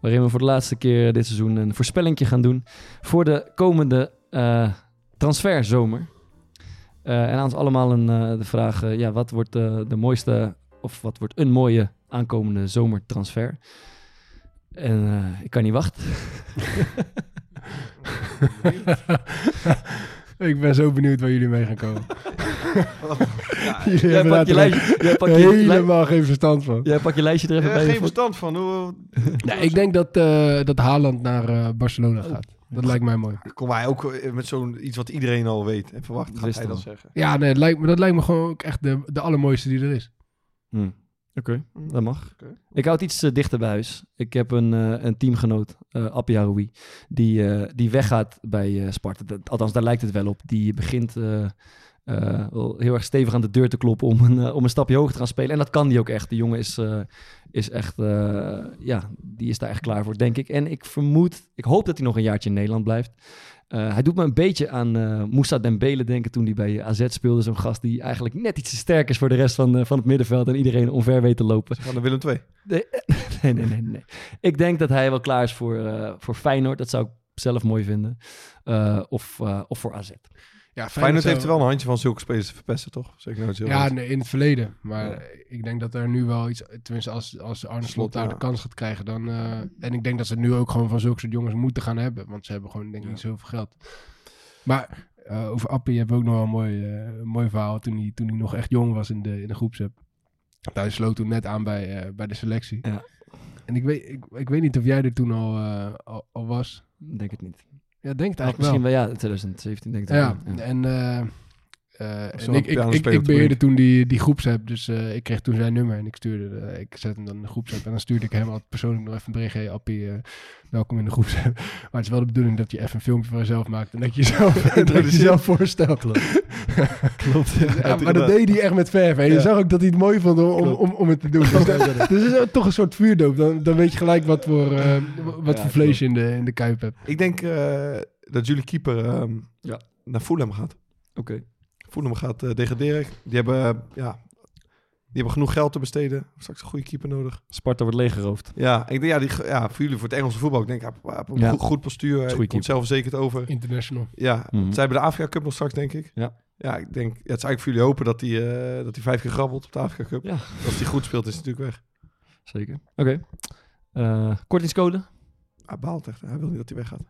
S1: Waarin we voor de laatste keer dit seizoen een voorspellingje gaan doen voor de komende eh, transferzomer. Eh, en aan ons allemaal een, eh, de vraag, ja, wat wordt de mooiste of wat wordt een mooie aankomende zomertransfer? En eh, ik kan niet wachten.
S4: ik ben zo benieuwd waar jullie mee gaan komen. jullie
S1: Jij
S4: hebben
S1: pakt je lijstje- jij pakt je
S4: helemaal geen verstand van.
S1: Jij pak je lijstje er even bij.
S3: geen verstand van. Hoe,
S4: Nee, ik denk dat, eh dat Haaland naar eh, Barcelona gaat. Dat lijkt mij mooi.
S3: Kom wij ook met zo'n iets wat iedereen al weet en verwacht, gaat hij dat zeggen.
S4: Ja, nee, het lijkt me, dat lijkt me gewoon ook echt de, de allermooiste die er is.
S1: Hm. Oké, dat mag. Ik houd iets eh, dichter bij huis. Ik heb een, eh, een teamgenoot, eh Appie Haroui, die, die weggaat bij Sparta. Dat- althans, daar lijkt het wel op. Die begint wel heel erg stevig aan de deur te kloppen om een, om een stapje hoger te gaan spelen. En dat kan die ook echt. Die jongen is, is echt, ja, die is daar echt klaar voor, denk ik. En ik vermoed, ik hoop dat hij nog een jaartje in Nederland blijft. Eh, hij doet me een beetje aan eh Moussa Dembele denken toen hij bij AZ speelde. Zo'n gast die eigenlijk net iets te sterk is voor de rest van, eh, van het middenveld en iedereen omver weet te lopen.
S3: Van de Willem II.
S1: Nee, nee, nee, nee, nee. Ik denk dat hij wel klaar is voor, voor Feyenoord. Dat zou ik zelf mooi vinden. Of, of voor AZ.
S4: Ja,
S3: Feyenoord heeft er wel een handje van zulke spelers te verpesten, toch? Zeg ik nou heel
S4: Ja, nee, in het verleden. Maar
S3: Ja.
S4: ik denk dat er nu wel iets... Tenminste, als, als Arne
S3: Slot,
S4: Slot daar
S3: ja.
S4: de kans gaat krijgen, dan... eh, en ik denk dat ze nu ook gewoon van zulke soort jongens moeten gaan hebben. Want ze hebben gewoon, denk ik, niet zoveel geld. Maar eh, over Appie heb ik ook nog wel een mooi, eh, een mooi verhaal. Toen hij, toen hij nog echt jong was in de, in de groepsapp. Hij sloot toen net aan bij, eh, bij de selectie.
S1: Ja.
S4: En ik weet, ik, ik weet niet of jij er toen al, eh, al, al was.
S1: Denk het niet.
S4: Ja, denk het eigenlijk
S1: misschien
S4: wel.
S1: wel, ja, 2017 denk ik.
S4: Ja,
S1: wel,
S4: en, eh, en
S3: zo'n
S4: ik, ik, ik, ik beheerde toen die, die groepsapp, dus eh, ik kreeg toen zijn nummer en ik stuurde, eh, ik zette hem dan in de groepsapp en dan stuurde ik hem altijd persoonlijk nog even een bericht, hey Appie, eh, welkom in de groepsapp. Maar het is wel de bedoeling dat je even een filmpje van jezelf maakt en dat je jezelf, dat je jezelf voorstelt.
S1: Klopt. Klopt.
S4: Ja, maar dat deed hij echt met verf. En je
S3: Ja.
S4: zag ook dat hij het mooi vond om, om, om, om het te doen. Dus, dat, dus het is toch een soort vuurdoop. Dan, dan weet je gelijk wat voor, eh, wat
S1: Ja,
S4: voor vlees je in de, in de kuip hebt.
S3: Ik denk eh, dat jullie keeper ehm,
S1: Ja.
S3: naar Fulham gaat.
S1: Oké.
S3: Fulham gaat eh, degraderen. Die hebben, eh, ja, die hebben genoeg geld te besteden. Straks een goede keeper nodig.
S1: Sparta wordt leeggeroofd.
S3: Ja, ik denk, ja, die, ja, voor jullie, voor het Engelse voetbal. Ik denk, ja,
S1: Ja.
S3: goed, goed postuur. Hij
S1: goede
S3: komt zelfverzekerd over.
S4: International.
S3: Ja,
S1: Mhm.
S3: zij hebben de Afrika Cup nog straks, denk ik.
S1: Ja.
S3: Ja, ik denk, ja, het is eigenlijk voor jullie hopen dat hij eh, dat hij vijf keer grabbelt op de Afrika Cup.
S1: Ja.
S3: Als hij goed speelt, is hij natuurlijk weg.
S1: Zeker. Oké. Eh, kortingscode?
S3: Hij baalt echt. Hij wil niet dat hij weggaat.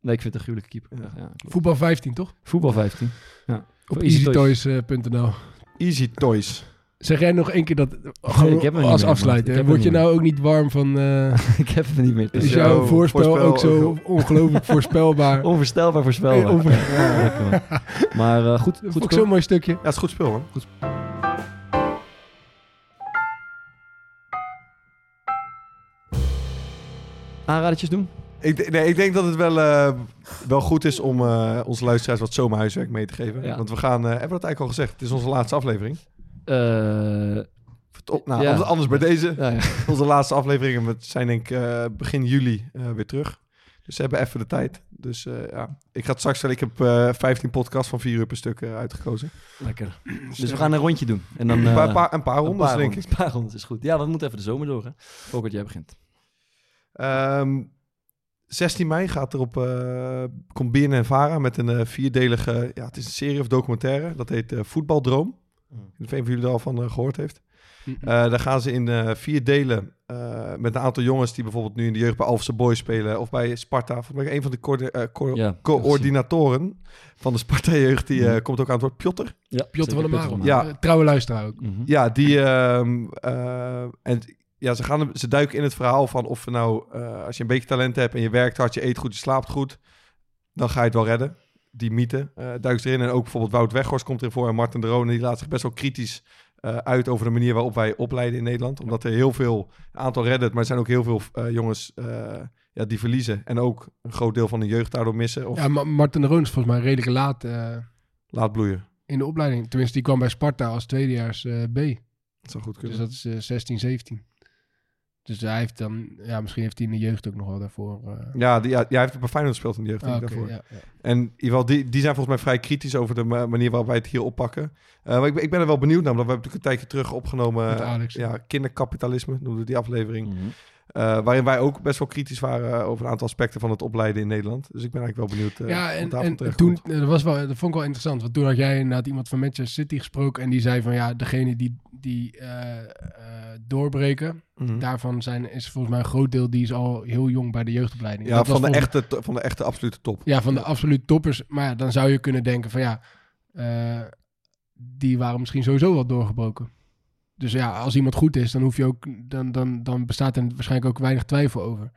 S1: Nee, ik vind het een gruwelijke keeper.
S3: Ja.
S4: Voetbal 15, toch?
S1: Voetbal 15. Ja.
S4: Op easytoys.nl.
S3: Easy Toys.
S4: Zeg jij nog één keer dat gewoon
S1: ik heb
S4: als
S1: heb
S4: Word je nou ook niet warm van... eh,
S1: ik heb het niet meer.
S4: is
S3: Dus
S4: jouw voorspel,
S3: voorspel
S4: ook zo
S3: ook-
S4: ongelooflijk voorspelbaar?
S1: Onvoorstelbaar voorspelbaar. Ja, lekker man. Maar eh, goed, goed score.
S4: zo'n mooi stukje.
S3: Ja, het is goed speel, man. Goed
S1: Aanradertjes doen?
S3: Ik, nee, ik denk dat het wel, eh, wel goed is om eh, onze luisteraars wat zomerhuiswerk mee te geven.
S1: Ja.
S3: Want we gaan, eh, hebben we dat eigenlijk al gezegd? Het is onze laatste aflevering.
S1: Eh,
S3: Top, nou,
S1: Ja.
S3: anders, anders bij deze.
S1: ja, ja.
S3: Onze laatste afleveringen we zijn denk ik begin juli weer terug. Dus ze hebben even de tijd. Dus ja, ik ga het straks wel. Ik heb eh 15 podcasts van 4 uur per stuk uitgekozen.
S1: Lekker. Dus we gaan een rondje doen. En dan,
S3: een, paar, paar- een paar
S1: een
S3: rondes,
S1: paar
S3: denk
S1: rondes.
S3: ik.
S1: Een paar rondes is goed. Ja, we moeten even de zomer door, hè. Volkert, jij begint.
S3: Ehm, 16 mei gaat er op uh, komt BNN Vara met een eh, vierdelige, ja, het is een serie of documentaire. Dat heet eh, Voetbaldroom. Ik weet niet of jullie er al van eh, gehoord heeft. Daar gaan ze in vier delen eh, met een aantal jongens die bijvoorbeeld nu in de jeugd bij Alphense Boys spelen of bij Sparta. Volgens mij een van de coördi- co-
S1: Ja,
S3: coördinatoren van de Sparta-jeugd, die eh,
S1: Mhm.
S3: komt ook aan het woord Piotr.
S1: Ja,
S4: Piotr van der Marel.
S3: Ja.
S4: Trouwe luisteraar ook.
S1: Mhm.
S3: Ja, die. ehm, eh, en ja, ze, gaan, ze duiken in het verhaal van of we nou, eh, als je een beetje talent hebt en je werkt hard, je eet goed, je slaapt goed, dan ga je het wel redden. Die mythe uh, duikt erin. En ook bijvoorbeeld Wout Weghorst komt erin voor en Martin de Roon. Die laat zich best wel kritisch uh, uit over de manier waarop wij opleiden in Nederland. Omdat er heel veel aantal redden, maar er zijn ook heel veel jongens ja, die verliezen. En ook een groot deel van de jeugd daardoor missen. Of
S4: Ja, Ma Martin de Roon is volgens mij redelijk laat eh,
S3: laat bloeien.
S4: in de opleiding. Tenminste, die kwam bij Sparta als tweedejaars eh, B.
S3: Dat zou goed kunnen.
S4: Dus dat is eh, 16, 17. Dus hij heeft dan, ja, misschien heeft hij in de jeugd ook nog wel daarvoor. eh,
S3: Ja, die, ja, hij heeft bij Feyenoord gespeeld in de jeugd
S4: ah,
S3: denk
S4: oké,
S3: ik, daarvoor.
S4: ja, ja.
S3: En in ieder geval, die, die zijn volgens mij vrij kritisch over de ma- manier waarop wij het hier oppakken. Eh, maar ik, ben- ik ben er wel benieuwd naar, omdat we hebben natuurlijk een tijdje terug opgenomen.
S4: Met
S3: eh,
S4: Alex.
S3: ja, kinderkapitalisme noemden we die aflevering.
S1: Mhm.
S3: Eh, waarin wij ook best wel kritisch waren over een aantal aspecten van het opleiden in Nederland. Dus ik ben eigenlijk wel benieuwd. eh,
S4: ja, en, toen, dat, was wel, dat vond ik wel interessant. Want toen had jij inderdaad iemand van Manchester City gesproken. En die zei van ja, degene die, die eh, doorbreken.
S3: Mhm.
S4: Daarvan zijn, is volgens mij een groot deel die is al heel jong bij de jeugdopleiding.
S3: Ja,
S4: Dat was
S3: van de, echte, van de echte absolute top.
S4: Ja, van de absolute toppers. Maar ja, dan zou je kunnen denken van ja, die waren misschien sowieso wel doorgebroken. Dus ja, als iemand goed is, dan hoef je ook, dan, dan, dan bestaat er waarschijnlijk ook weinig twijfel over.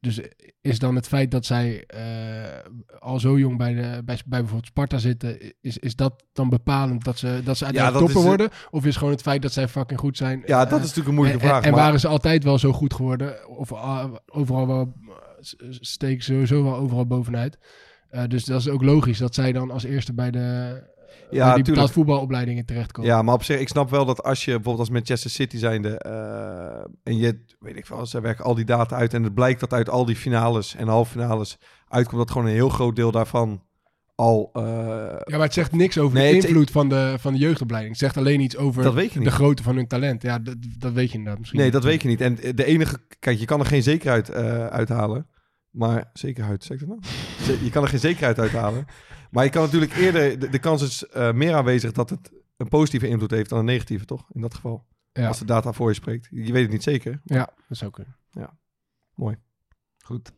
S4: Dus is dan het feit dat zij eh, al zo jong bij, de, bij, bij bijvoorbeeld Sparta zitten, is, is dat dan bepalend dat ze, dat ze uiteindelijk
S3: is, eh,
S4: worden? Of is gewoon het feit dat zij fucking goed zijn?
S3: Ja,
S4: eh,
S3: dat is natuurlijk een moeilijke
S4: en,
S3: vraag.
S4: En,
S3: maar-
S4: waren ze altijd wel zo goed geworden? Of ah, overal wel, steken ze sowieso wel overal bovenuit? Eh, dus dat is ook logisch dat zij dan als eerste bij de bij die betaald voetbalopleidingen terechtkomen.
S3: Ja, maar op zich, ik snap wel dat als je bijvoorbeeld als Manchester City zijnde eh, en je, weet ik wel, ze werken al die data uit en het blijkt dat uit al die finales en halve finales uitkomt dat gewoon een heel groot deel daarvan al... eh,
S4: Ja, maar het zegt niks over
S3: Nee,
S4: de
S3: het-
S4: invloed van, de, van de jeugdopleiding. Het zegt alleen iets over
S3: Dat weet je
S4: de
S3: niet.
S4: grootte van hun talent. Ja, dat, dat weet je inderdaad misschien.
S3: Nee, dat weet je niet. En de enige, kijk, je kan er geen zekerheid eh, uithalen. Maar zekerheid, zeg ik dat nou? Je kan er geen zekerheid uithalen. Maar je kan natuurlijk eerder, de, de kans is eh, meer aanwezig dat het een positieve invloed heeft dan een negatieve, toch? In dat geval.
S4: Ja.
S3: Als de data voor je spreekt. Je weet het niet zeker.
S4: Ja, dat zou kunnen.
S3: Mooi.
S1: Goed.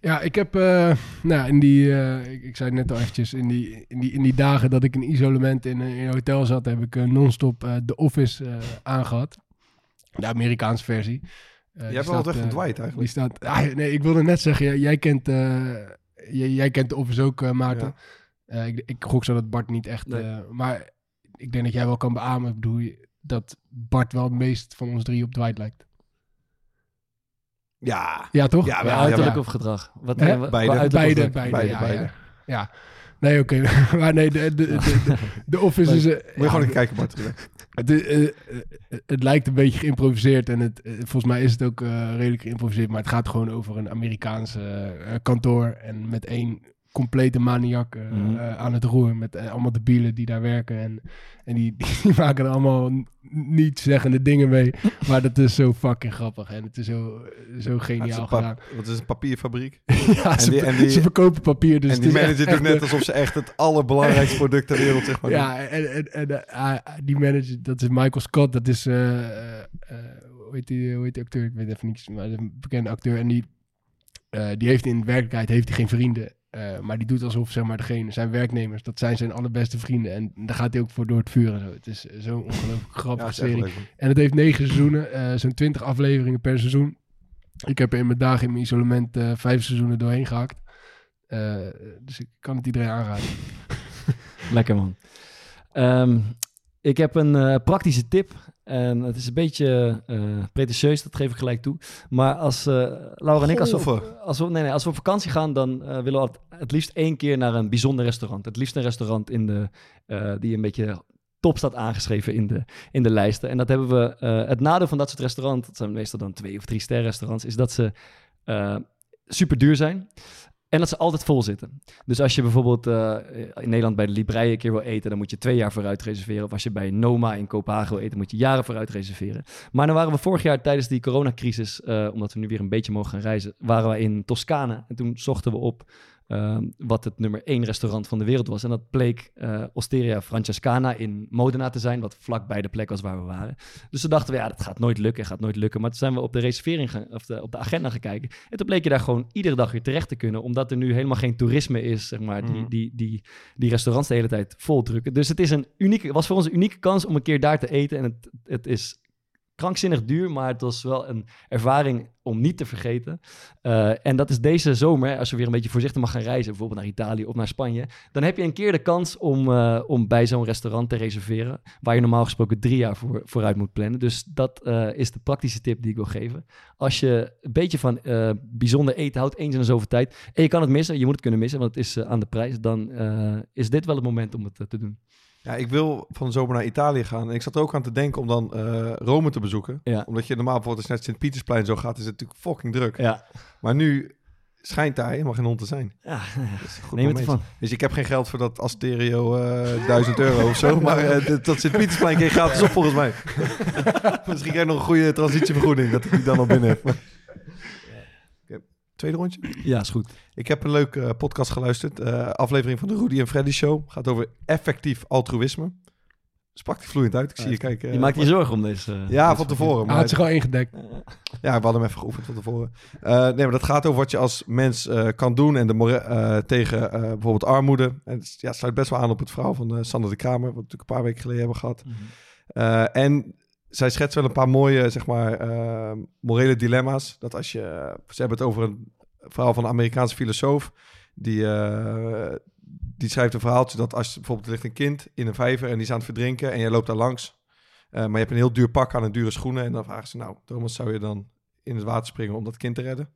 S4: Ja, ik heb, eh, nou, in die, eh, ik, ik zei het net al eventjes, in die, in die, in die dagen dat ik in isolement in, een- in een hotel zat, heb ik non-stop The Office eh, aangehad. De Amerikaanse versie. Die
S3: hebt wel weg van Dwight eigenlijk.
S4: Die staat, ah, nee, ik wilde net zeggen, jij, jij kent, jij, jij kent de Office ook, eh, Maarten. Eh, ik, ik gok zo dat Bart niet echt...
S1: Nee.
S4: eh, maar ik denk dat jij wel kan beamen, ik bedoel, je- dat Bart wel het meest van ons drie op Dwight lijkt.
S3: Ja.
S4: Ja, toch?
S3: Ja, wel,
S1: uiterlijk
S3: ja.
S1: of gedrag? Wat,
S4: Hè?
S1: eh,
S3: Beide.
S4: Beide, beide,
S3: Beide,
S4: ja,
S3: beide.
S4: ja. Ja. Nee, oké. maar nee, de, de, de, de, de Office is... eh,
S3: Moet je
S4: ja,
S3: gewoon even kijken, Bart.
S4: Het, eh, eh, het lijkt een beetje geïmproviseerd en het, eh, volgens mij is het ook eh, redelijk geïmproviseerd, maar het gaat gewoon over een Amerikaanse eh, kantoor en met één complete maniak eh,
S1: Mhm.
S4: eh, aan het roer met eh, allemaal debielen die daar werken en, en die, die, maken er allemaal niet zeggende dingen mee, maar dat is zo fucking grappig en het is zo, zo geniaal gedaan.
S3: Wat is een papierfabriek?
S4: ja, ze,
S3: die- en die-
S4: ze verkopen papier, dus
S3: en die doet
S4: echt
S3: net
S4: de-
S3: alsof ze echt het allerbelangrijkste product ter wereld zeg maar.
S4: Ja, en, en, en eh, ah, die manager, dat is Michael Scott, dat is, hoe, heet die, hoe heet die acteur? Ik weet even niet, maar dat is een bekende acteur. En die, die heeft in werkelijkheid heeft hij geen vrienden. Eh, maar die doet alsof zeg maar, degene, zijn werknemers, dat zijn zijn allerbeste vrienden. En daar gaat hij ook voor door het vuur en zo. Het is zo'n ongelooflijk grappige
S3: Ja,
S4: serie. En het heeft negen seizoenen, eh, zo'n twintig afleveringen per seizoen. Ik heb er in mijn dagen in mijn isolement eh, vijf seizoenen doorheen gehakt. Eh, dus ik kan het iedereen aanraden.
S1: Lekker man. Ehm, ik heb een eh, praktische tip. En het is een beetje eh pretentieus, dat geef ik gelijk toe. Maar als uh, Laura en ik, als we, als, we, nee, nee, als we op vakantie gaan, dan uh, willen we het, liefst één keer naar een bijzonder restaurant. Het liefst een restaurant in de, uh, die een beetje top staat aangeschreven in de, in de lijsten. En dat hebben we. Uh, het nadeel van dat soort restaurants, dat zijn meestal dan twee of drie ster restaurants, is dat ze uh, super duur zijn. En dat ze altijd vol zitten. Dus als je bijvoorbeeld uh, in Nederland bij de Librei een keer wil eten, dan moet je twee jaar vooruit reserveren. Of als je bij Noma in Kopenhagen wil eten, moet je jaren vooruit reserveren. Maar dan waren we vorig jaar tijdens die coronacrisis, uh, omdat we nu weer een beetje mogen gaan reizen, waren we in Toscane. En toen zochten we op uh, wat het nummer één restaurant van de wereld was. En dat bleek uh, Osteria Francescana in Modena te zijn, wat vlak bij de plek was waar we waren. Dus toen dachten we, ja, dat gaat nooit lukken, gaat nooit lukken. Maar toen zijn we op de reservering, gaan, of de, op de agenda gaan kijken. En toen bleek je daar gewoon iedere dag weer terecht te kunnen, omdat er nu helemaal geen toerisme is, zeg maar, die,
S3: Mhm.
S1: die, die, die restaurants de hele tijd vol drukken. Dus het is een unieke, was voor ons een unieke kans om een keer daar te eten. En het, het is krankzinnig duur, maar het was wel een ervaring om niet te vergeten. Uh, en dat is deze zomer, als je weer een beetje voorzichtig mag gaan reizen, bijvoorbeeld naar Italië of naar Spanje, dan heb je een keer de kans om, uh, om bij zo'n restaurant te reserveren, waar je normaal gesproken drie jaar voor, vooruit moet plannen. Dus dat uh, is de praktische tip die ik wil geven. Als je een beetje van bijzonder eten houdt, eens in de zoveel tijd, en je kan het missen, je moet het kunnen missen, want het is aan de prijs, dan is dit wel het moment om het te doen.
S3: Ja, ik wil van de zomer naar Italië gaan. En ik zat er ook aan te denken om dan uh, Rome te bezoeken.
S1: Ja.
S3: Omdat je normaal bijvoorbeeld als je naar Sint-Pietersplein zo gaat, is het natuurlijk fucking druk.
S1: Ja.
S3: Maar nu schijnt daar helemaal geen hond te zijn.
S1: Ja,
S3: neem het ervan. Dus ik heb geen geld voor dat Asterio uh, 1000 euro of zo. Maar uh, dat Sint-Pietersplein keer gratis op volgens mij. Misschien krijg je nog een goede transitievergoeding dat ik die dan al binnen heb. Tweede rondje?
S1: Ja, is goed.
S3: Ik heb een leuke uh, podcast geluisterd. Uh, aflevering van de Rudy en Freddy Show. Gaat over effectief altruïsme. Sprak die vloeiend uit. Ik zie je kijken.
S1: Je maakt je zorgen om deze...
S3: Ja, van tevoren.
S4: Hij had zich al ingedekt.
S3: Ja, we hadden hem even geoefend van tevoren. Uh, nee, maar dat gaat over wat je als mens uh, kan doen en de uh, tegen bijvoorbeeld armoede. En het ja, sluit best wel aan op het verhaal van Sander de Kramer, wat we natuurlijk een paar weken geleden hebben gehad. Mm -hmm. en zij schetst wel een paar mooie, zeg maar, morele dilemma's. Dat als je... Ze hebben het over een verhaal van een Amerikaanse filosoof. Die, uh, die schrijft een verhaaltje dat als bijvoorbeeld er ligt een kind in een vijver en die is aan het verdrinken en jij loopt daar langs. Uh, maar je hebt een heel duur pak aan en dure schoenen. En dan vragen ze, nou, Thomas, zou je dan in het water springen om dat kind te redden?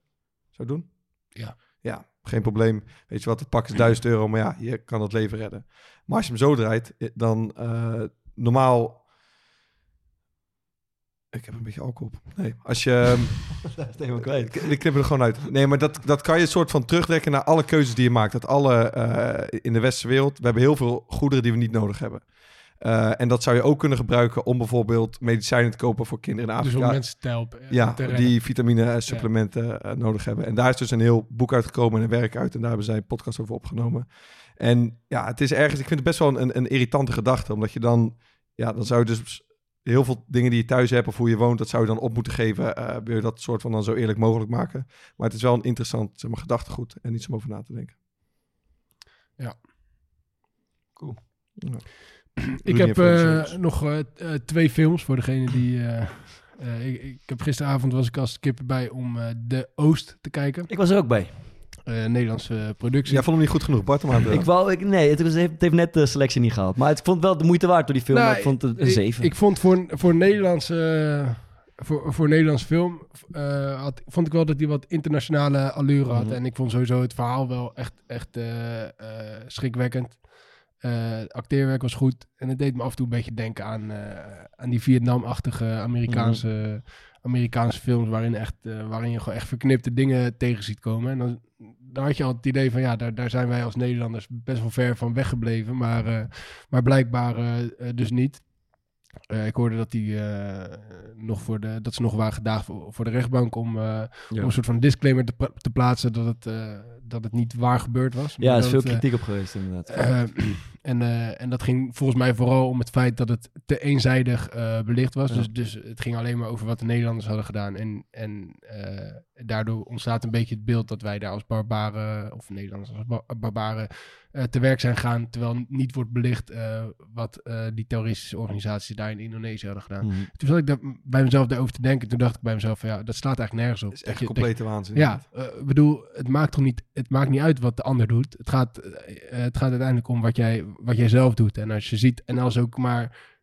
S3: Zou doen?
S4: Ja.
S3: Ja, geen probleem. Weet je wat, het pak is 1000 euro, maar ja, je kan het leven redden. Maar als je hem zo draait, dan uh, normaal ik heb een beetje alcohol op. Nee, als je...
S1: dat is helemaal kwijt.
S3: Ik, ik knip er gewoon uit. Nee, maar dat, dat kan je soort van terugtrekken naar alle keuzes die je maakt. Dat alle uh, in de westerse wereld... We hebben heel veel goederen die we niet nodig hebben. Uh, en dat zou je ook kunnen gebruiken om bijvoorbeeld medicijnen te kopen voor kinderen in Afrika.
S4: Dus om mensen te helpen.
S3: Ja, te die vitamine supplementen ja. uh, nodig hebben. En daar is dus een heel boek uitgekomen en een werk uit. En daar hebben zij een podcast over opgenomen. En ja, het is ergens... Ik vind het best wel een, een irritante gedachte. Omdat je dan... Ja, dan zou je dus heel veel dingen die je thuis hebt of hoe je woont, dat zou je dan op moeten geven. Uh, wil je dat soort van dan zo eerlijk mogelijk maken. Maar het is wel een interessant zeg maar, gedachtegoed en iets om over na te denken.
S4: Ja.
S3: Cool.
S4: Ja. Ik heb uh, nog uh, twee films voor degene die Eh, ik, ik heb gisteravond was ik als kip bij om eh, de Oost te kijken.
S1: Ik was er ook bij.
S4: Eh, Nederlandse productie.
S3: Jij vond hem niet goed genoeg, Bart. Maar
S1: Ik wou, ik, nee, het, was, het heeft net de selectie niet gehaald. Maar ik vond wel de moeite waard door die film.
S4: Nou,
S1: maar ik vond het een
S4: ik-
S1: 7.
S4: Ik, vond voor, voor Nederlandse voor, voor Nederlands film eh, had, vond ik wel dat hij wat internationale allure had.
S1: Mhm.
S4: En ik vond sowieso het verhaal wel echt, echt eh, eh, schrikwekkend. Eh, het acteerwerk was goed. En het deed me af en toe een beetje denken aan, eh, aan die Vietnam-achtige Amerikaanse, Amerikaanse films. Waarin, echt, eh, waarin je gewoon echt verknipte dingen tegen ziet komen. En dan, dan had je al het idee van ja, daar, daar zijn wij als Nederlanders best wel ver van weggebleven. Maar, eh, maar blijkbaar eh, eh, dus niet. Eh, ik hoorde dat, die, eh, nog voor de, dat ze nog waren gedaagd voor, voor de rechtbank om, eh, om een soort van disclaimer te, te plaatsen dat het, dat het niet waar gebeurd was.
S1: Ja, er is veel kritiek op geweest inderdaad.
S4: en, en dat ging volgens mij vooral om het feit dat het te eenzijdig belicht was.
S1: Ja.
S4: Dus, dus het ging alleen maar over wat de Nederlanders hadden gedaan. En, en daardoor ontstaat een beetje het beeld dat wij daar als barbaren, of Nederlanders als ba- barbaren, te werk zijn gegaan. Terwijl niet wordt belicht eh, wat eh, die terroristische organisaties daar in Indonesië hadden gedaan.
S1: Mhm.
S4: Toen zat ik daar bij mezelf daarover te denken. Toen dacht ik bij mezelf van ja, dat slaat eigenlijk nergens op.
S3: is echt
S4: Dat je- dat
S3: complete
S4: je-
S3: waanzin.
S4: Ja, eh, ik bedoel, het maakt toch niet, het maakt niet uit wat de ander doet. Het gaat, eh, het gaat uiteindelijk om wat jij, wat jij zelf doet. En als je ziet, en als ook maar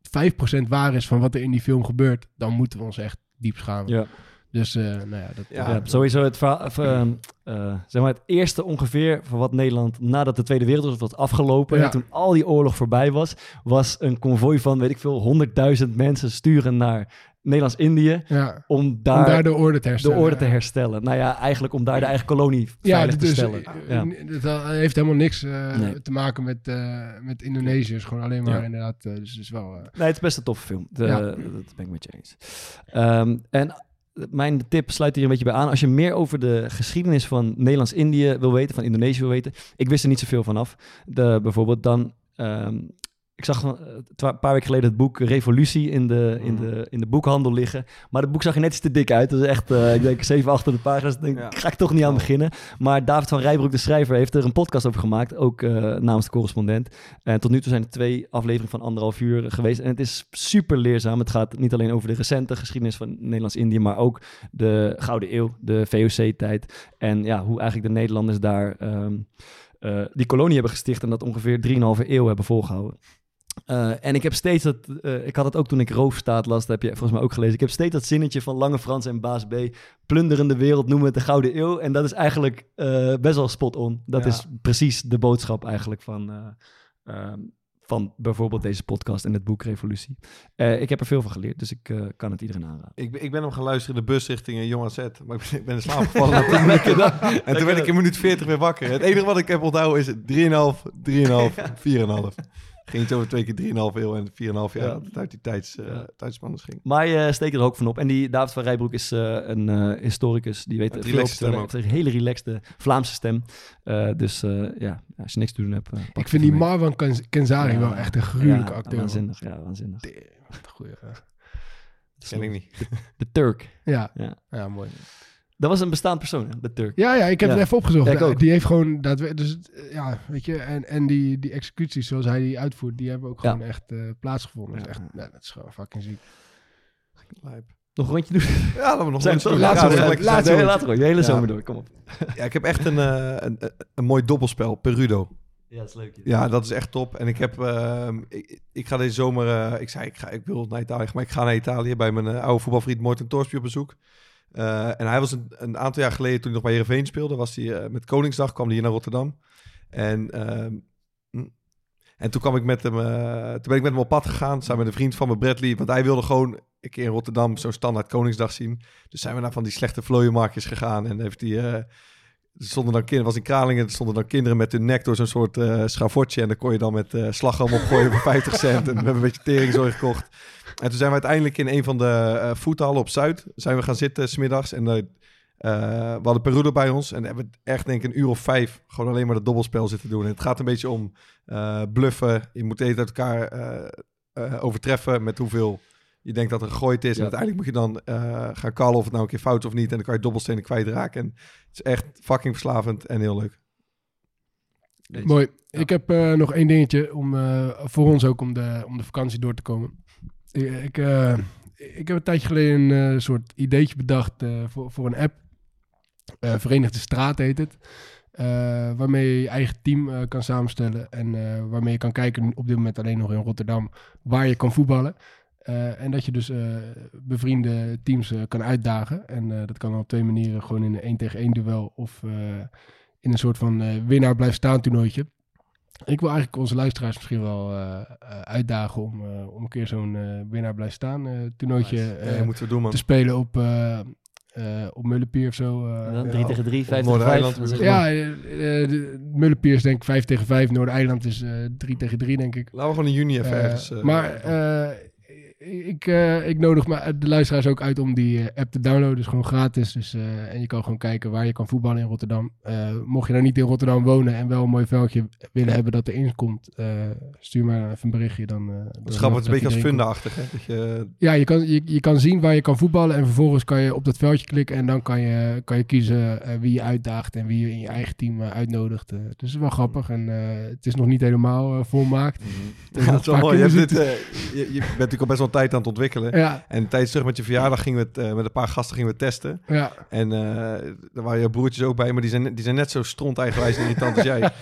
S4: 5% waar is van wat er in die film gebeurt, dan moeten we ons echt diep schamen.
S1: Ja.
S4: Dus, eh, nou ja, dat,
S3: Ja,
S1: Ja, sowieso het, verhaal- of, ehm, eh, zeg maar het eerste ongeveer van wat Nederland nadat de Tweede Wereldoorlog was afgelopen
S4: Ja.
S1: en toen al die oorlog voorbij was, was een konvooi van, weet ik veel, 100.000 mensen sturen naar Nederlands-Indië
S4: ja,
S1: om daar,
S4: om daar de orde te
S1: de
S4: herstellen.
S1: orde te herstellen. Nou ja, eigenlijk om daar de eigen kolonie
S4: Ja,
S1: veilig te
S4: dus,
S1: stellen.
S4: eh,
S1: Ja.
S4: Het ha- heeft helemaal niks eh,
S1: Nee.
S4: te maken met, eh, met Indonesiërs. Gewoon alleen maar
S1: Ja.
S4: inderdaad. dus het is wel. eh,
S1: Nee, het is best een toffe film. De-
S4: Ja.
S1: Dat ben ik met je eens. Ehm, en mijn tip sluit hier een beetje bij aan. Als je meer over de geschiedenis van Nederlands-Indië wil weten, van Indonesië wil weten. Ik wist er niet zoveel vanaf. De, bijvoorbeeld dan... ehm, ik zag eh, een paar weken geleden het boek Revolutie in de, in, de, in de boekhandel liggen. Maar het boek zag er net iets te dik uit. Dat is echt, eh, ik denk, 7, 800 pagina's. Daar denk,
S3: Ja.
S1: ga ik toch niet aan beginnen. Maar David van Rijbroek, de schrijver, heeft er een podcast over gemaakt. Ook eh, namens de correspondent. En tot nu toe zijn er twee afleveringen van anderhalf uur geweest. En het is super leerzaam. Het gaat niet alleen over de recente geschiedenis van Nederlands-Indië, maar ook de Gouden Eeuw, de VOC-tijd. En ja, hoe eigenlijk de Nederlanders daar ehm, eh, die kolonie hebben gesticht en dat ongeveer 3,5 eeuw hebben volgehouden. Eh, en ik heb steeds dat, eh, ik had het ook toen ik Roofstaat las, dat heb je volgens mij ook gelezen. Ik heb steeds dat zinnetje van Lange Frans en Baas B. Plunderende wereld noemen we het de Gouden Eeuw. En dat is eigenlijk eh, best wel spot on. Dat
S3: Ja.
S1: is precies de boodschap eigenlijk van, van bijvoorbeeld deze podcast en het boek Revolutie. Ik heb er veel van geleerd, dus ik kan het iedereen aanraden.
S3: Ik, ben- ik ben hem gaan luisteren in de bus richting Jong AZ. Maar ik ben, ik ben in slaap gevallen na 10 minuten. En toen werd ik in minuut 40 weer wakker. Het enige wat ik heb onthouden is 3,5, 3,5, 4,5. Ging iets over twee keer 3,5 eeuw en 4,5 jaar
S1: Ja.
S3: dat het uit die tijds, eh tijdspannen ging.
S1: Maar je steekt er ook van op. En die David van Rijbroek is eh, een eh, historicus. Die weet veel over Heeft een hele relaxte Vlaamse stem. Eh, dus eh, ja, als je niks te doen hebt... eh, pak
S4: ik vind die
S1: mee.
S4: Marwan Ken- Kenzari
S1: Ja.
S4: wel echt een gruwelijke
S1: Ja,
S4: acteur.
S1: Waanzinnig, ja, waanzinnig.
S4: Damn, wat een goeie.
S1: Dat
S3: Ken ik niet.
S1: De Turk.
S4: Ja.
S1: Ja.
S4: ja, mooi.
S1: Dat was een bestaand persoon, hè, de Turk.
S4: Ja, ja, ik heb
S1: Ja.
S4: het even opgezocht.
S1: Ja, ik
S4: Ja,
S1: ook.
S4: Die heeft gewoon daadwerkelijk. Dus eh, ja, weet je, en, en die, die executies zoals hij die uitvoert, die hebben ook
S1: Ja.
S4: gewoon echt eh, plaatsgevonden. Dat is echt, nou, dat is gewoon fucking ziek.
S3: Lijp.
S1: Nog een rondje doen?
S3: Ja, laten we nog een doen.
S4: laatste
S3: dat.
S4: Laatste.
S1: Je hele
S3: Ja.
S1: zomer door, kom op.
S3: Ja, ik heb echt een, eh, een, een, een mooi dobbelspel, Perudo.
S1: Ja, dat is leuk.
S3: Ja, dat is echt top. En ik heb, ehm, ik, ik ga deze zomer, eh, ik zei, ik, ga, ik wil naar Italië, maar ik ga naar Italië bij mijn oude voetbalvriend Morten Torsby op bezoek. Eh, en hij was een, aantal jaar geleden, toen hij nog bij Heerenveen speelde, was hij eh, met Koningsdag, kwam hij hier naar Rotterdam. En, ehm, hm. en toen kwam ik met hem, eh, toen ben ik met hem op pad gegaan, samen met een vriend van me, Bradley, want hij wilde gewoon een keer in Rotterdam zo'n standaard Koningsdag zien. Dus zijn we naar van die slechte vlooienmarktjes gegaan en heeft hij... er stonden dan kinderen, was in Kralingen, er stonden dan kinderen met hun nek door zo'n soort eh schavotje. En dan kon je dan met eh slagroom opgooien voor 50 cent. En we hebben een beetje teringzooi gekocht. En toen zijn we uiteindelijk in een van de eh voethallen op Zuid, zijn we gaan zitten smiddags. En eh, eh, we hadden Perudo bij ons. En hebben we echt denk ik een uur of vijf gewoon alleen maar dat dobbelspel zitten doen. En het gaat een beetje om bluffen. Je moet eten uit elkaar overtreffen met hoeveel je denkt dat er gegooid is.
S1: Ja.
S3: En uiteindelijk moet je dan gaan callen of het nou een keer fout is of niet. En dan kan je dobbelstenen kwijtraken. En het is echt fucking verslavend en heel leuk.
S4: Mooi. Ik heb nog één dingetje om, voor ons ook om de, om de vakantie door te komen. Ik, eh, ik heb een tijdje geleden een eh, soort ideetje bedacht eh, voor, voor een app. Verenigde Straat heet het. Waarmee je je eigen team kan samenstellen. En waarmee je kan kijken, op dit moment alleen nog in Rotterdam, waar je kan voetballen. En dat je dus bevriende teams kan uitdagen. En dat kan op twee manieren. Gewoon in een 1 tegen 1 duel of in een soort van winnaar blijft staan toernooitje. Ik wil eigenlijk onze luisteraars misschien wel eh, eh, uitdagen om, eh, om een keer zo'n eh, winnaar blijft staan eh, toernooitje
S3: Nice. Ja, doen, man.
S4: te spelen op, eh eh op Mullenpier of zo. eh.
S1: Dan
S4: Ja,
S1: 3
S4: op-
S1: tegen 3,
S4: op
S1: 5 tegen
S4: Noordereiland.
S1: 5. zeg
S4: Ja, Mullenpier is denk ik 5 tegen 5. Noordereiland is eh 3 tegen 3, denk ik.
S3: Laten we gewoon in juni even ergens,
S4: maar eh, ik, eh, ik nodig me, de luisteraars ook uit om die eh, app te downloaden. Dus gewoon gratis. Dus, eh, en je kan gewoon kijken waar je kan voetballen in Rotterdam. Mocht je nou niet in Rotterdam wonen en wel een mooi veldje willen hebben dat erin komt, stuur maar even een berichtje. Dan, dan
S3: Het is grappig, het is een beetje als fundaachtig. Hè? Dat je,
S4: Ja, je kan, je, je kan zien waar je kan voetballen en vervolgens kan je op dat veldje klikken en dan kan je, kan je kiezen wie je uitdaagt en wie je in je eigen team uitnodigt. Dus het is wel grappig en het is nog niet helemaal volmaakt. Het
S3: Ja,
S4: nog
S3: het is wel mooi. Je, hebt
S4: kinderen
S3: dit, je, je bent natuurlijk al best wel een tijd aan het ontwikkelen.
S4: Ja.
S3: En tijdens terug met je verjaardag gingen we het, eh, met een paar gasten gingen we testen.
S4: Ja.
S3: En eh daar waren je broertjes ook bij, maar die zijn, net- die zijn net zo stront eigenwijs en irritant als jij.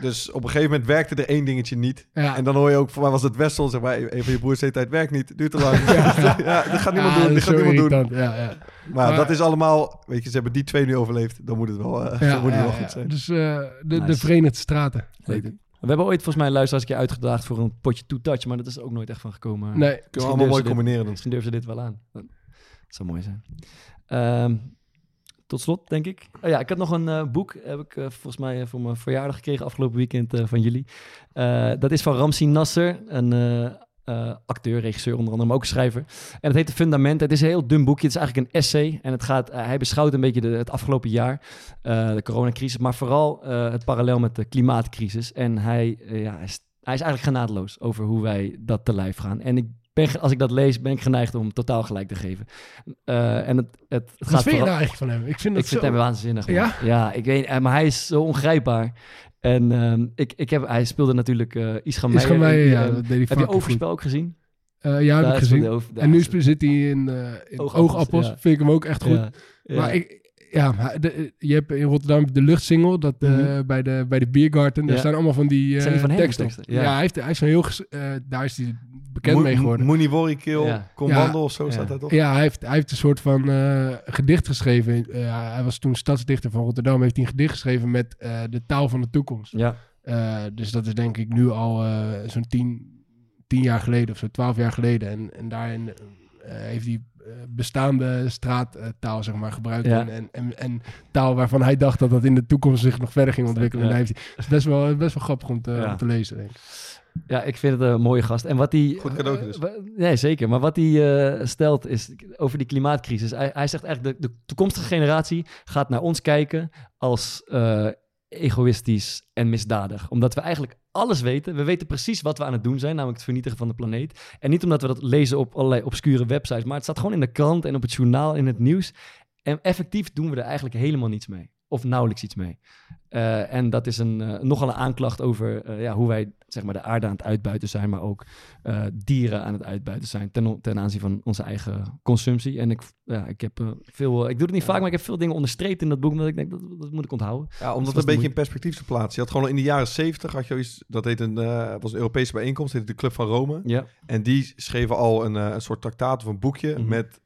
S3: Dus op een gegeven moment werkte er één dingetje niet.
S4: Ja.
S3: En dan hoor je ook, voor mij was het Wessel, zeg maar, een van je broers zei, het werkt niet, duurt te lang.
S4: Ja.
S3: ja, dat gaat niemand
S4: Ja,
S3: doen,
S4: dat
S3: gaat niemand doen.
S4: irritant, ja, ja.
S3: Maar,
S4: Maar-
S3: dat is allemaal, weet je, ze hebben die twee nu overleefd, dan moet het wel, eh,
S4: Ja,
S3: dan moet het
S4: ja,
S3: wel
S4: ja.
S3: goed zijn.
S4: Dus eh, de, de
S1: Nice.
S4: Verenigde Straten.
S1: Leuk. We hebben ooit volgens mij luisteraars een keer uitgedaagd voor een potje two-touch, maar dat is ook nooit echt van gekomen.
S4: Nee.
S3: Kunnen we allemaal mooi
S1: dit-
S3: combineren dan.
S1: Misschien durven ze dit wel aan. Dat zou mooi zijn. Ehm, tot slot, denk ik. Oh ja, ik had nog een eh, boek, heb ik eh, volgens mij eh, voor mijn verjaardag gekregen afgelopen weekend van jullie. Dat is van Ramsi Nasser, een eh, acteur, regisseur onder andere, maar ook schrijver. En het heet De Fundamenten. Het is een heel dun boekje. Het is eigenlijk een essay. En het gaat, eh, hij beschouwt een beetje de, het afgelopen jaar, eh, de coronacrisis, maar vooral het parallel met de klimaatcrisis. En hij, ja, hij, is, hij is eigenlijk genadeloos over hoe wij dat te lijf gaan. En ik ben, als ik dat lees, ben ik geneigd om totaal gelijk te geven. Eh, en het, het, het
S4: Wat
S1: gaat
S4: vind je nou eigenlijk van hem? Ik vind dat
S1: ik vind
S4: zo...
S1: hem waanzinnig. man.
S4: Ja?
S1: Ja, ik weet, maar hij is zo ongrijpbaar. En ehm, ik, ik heb, hij speelde natuurlijk eh Ischa
S4: Ischa
S1: Meijer.
S4: Meijer,
S1: in-
S4: ja, dat deed hij
S1: Heb je Overspel
S4: goed.
S1: ook gezien?
S4: Eh, ja, heb ik gezien.
S1: over-
S4: en nu zit hij in, eh in
S1: Oogappels,
S4: Oogappels.
S1: ja.
S4: Vind ik hem ook echt goed. Maar ik, ja, maar de- je hebt in Rotterdam de luchtsingel dat, eh,
S1: Mhm.
S4: bij, de, bij de Biergarten. Daar
S1: Ja.
S4: staan allemaal van die, eh
S1: Zijn die van hem, de
S4: teksten.
S1: teksten?
S4: Ja.
S1: Ja.
S4: hij, heeft, hij is heel... eh, daar is hij bekend
S3: Mo-
S4: mee geworden.
S3: Moenie Worry Kill,
S1: Ja.
S3: Kom
S4: Ja.
S3: Wandel of zo
S1: Ja.
S3: staat dat toch?
S4: Ja, hij heeft, hij heeft een soort van eh, gedicht geschreven. Eh, hij was toen stadsdichter van Rotterdam. Heeft hij een gedicht geschreven met eh, de taal van de toekomst.
S1: Ja.
S4: Eh, dus dat is denk ik nu al eh, zo'n tien, tien jaar geleden of zo, twaalf jaar geleden. En, en daarin eh, heeft hij eh, bestaande straattaal zeg maar, gebruikt.
S1: Ja.
S4: En, en, en, en taal waarvan hij dacht dat dat in de toekomst zich nog verder ging ontwikkelen.
S1: Ja.
S4: En daar heeft hij, het is best wel, best wel grappig om te,
S1: Ja.
S4: om te lezen, denk ik.
S1: Ja, ik vind het een mooie gast. En wat hij...
S3: Goed cadeautje dus.
S1: eh, nee, zeker. Maar wat hij eh, stelt is over die klimaatcrisis. Hij, hij zegt eigenlijk, de, de toekomstige generatie gaat naar ons kijken als eh, egoïstisch en misdadig. Omdat we eigenlijk alles weten. We weten precies wat we aan het doen zijn, namelijk het vernietigen van de planeet. En niet omdat we dat lezen op allerlei obscure websites, maar het staat gewoon in de krant en op het journaal, in het nieuws. En effectief doen we er eigenlijk helemaal niets mee. Of nauwelijks iets mee. Eh, en dat is een, eh, nogal een aanklacht over eh, ja, hoe wij zeg maar, de aarde aan het uitbuiten zijn, maar ook dieren aan het uitbuiten zijn ten, ten aanzien van onze eigen consumptie. En ik, ja, ik heb veel, ik doe het niet vaak, maar ik heb veel dingen onderstreept in dat boek, omdat ik denk dat, dat moet ik onthouden.
S3: Ja, om
S1: Dus
S3: dat een beetje in perspectief te plaatsen. Je had gewoon in de jaren zeventig, had je iets, dat heet een, was een Europese bijeenkomst, heette de Club van Rome.
S1: Ja.
S3: En die schreven al een, een soort traktaat of een boekje
S1: Mhm.
S3: met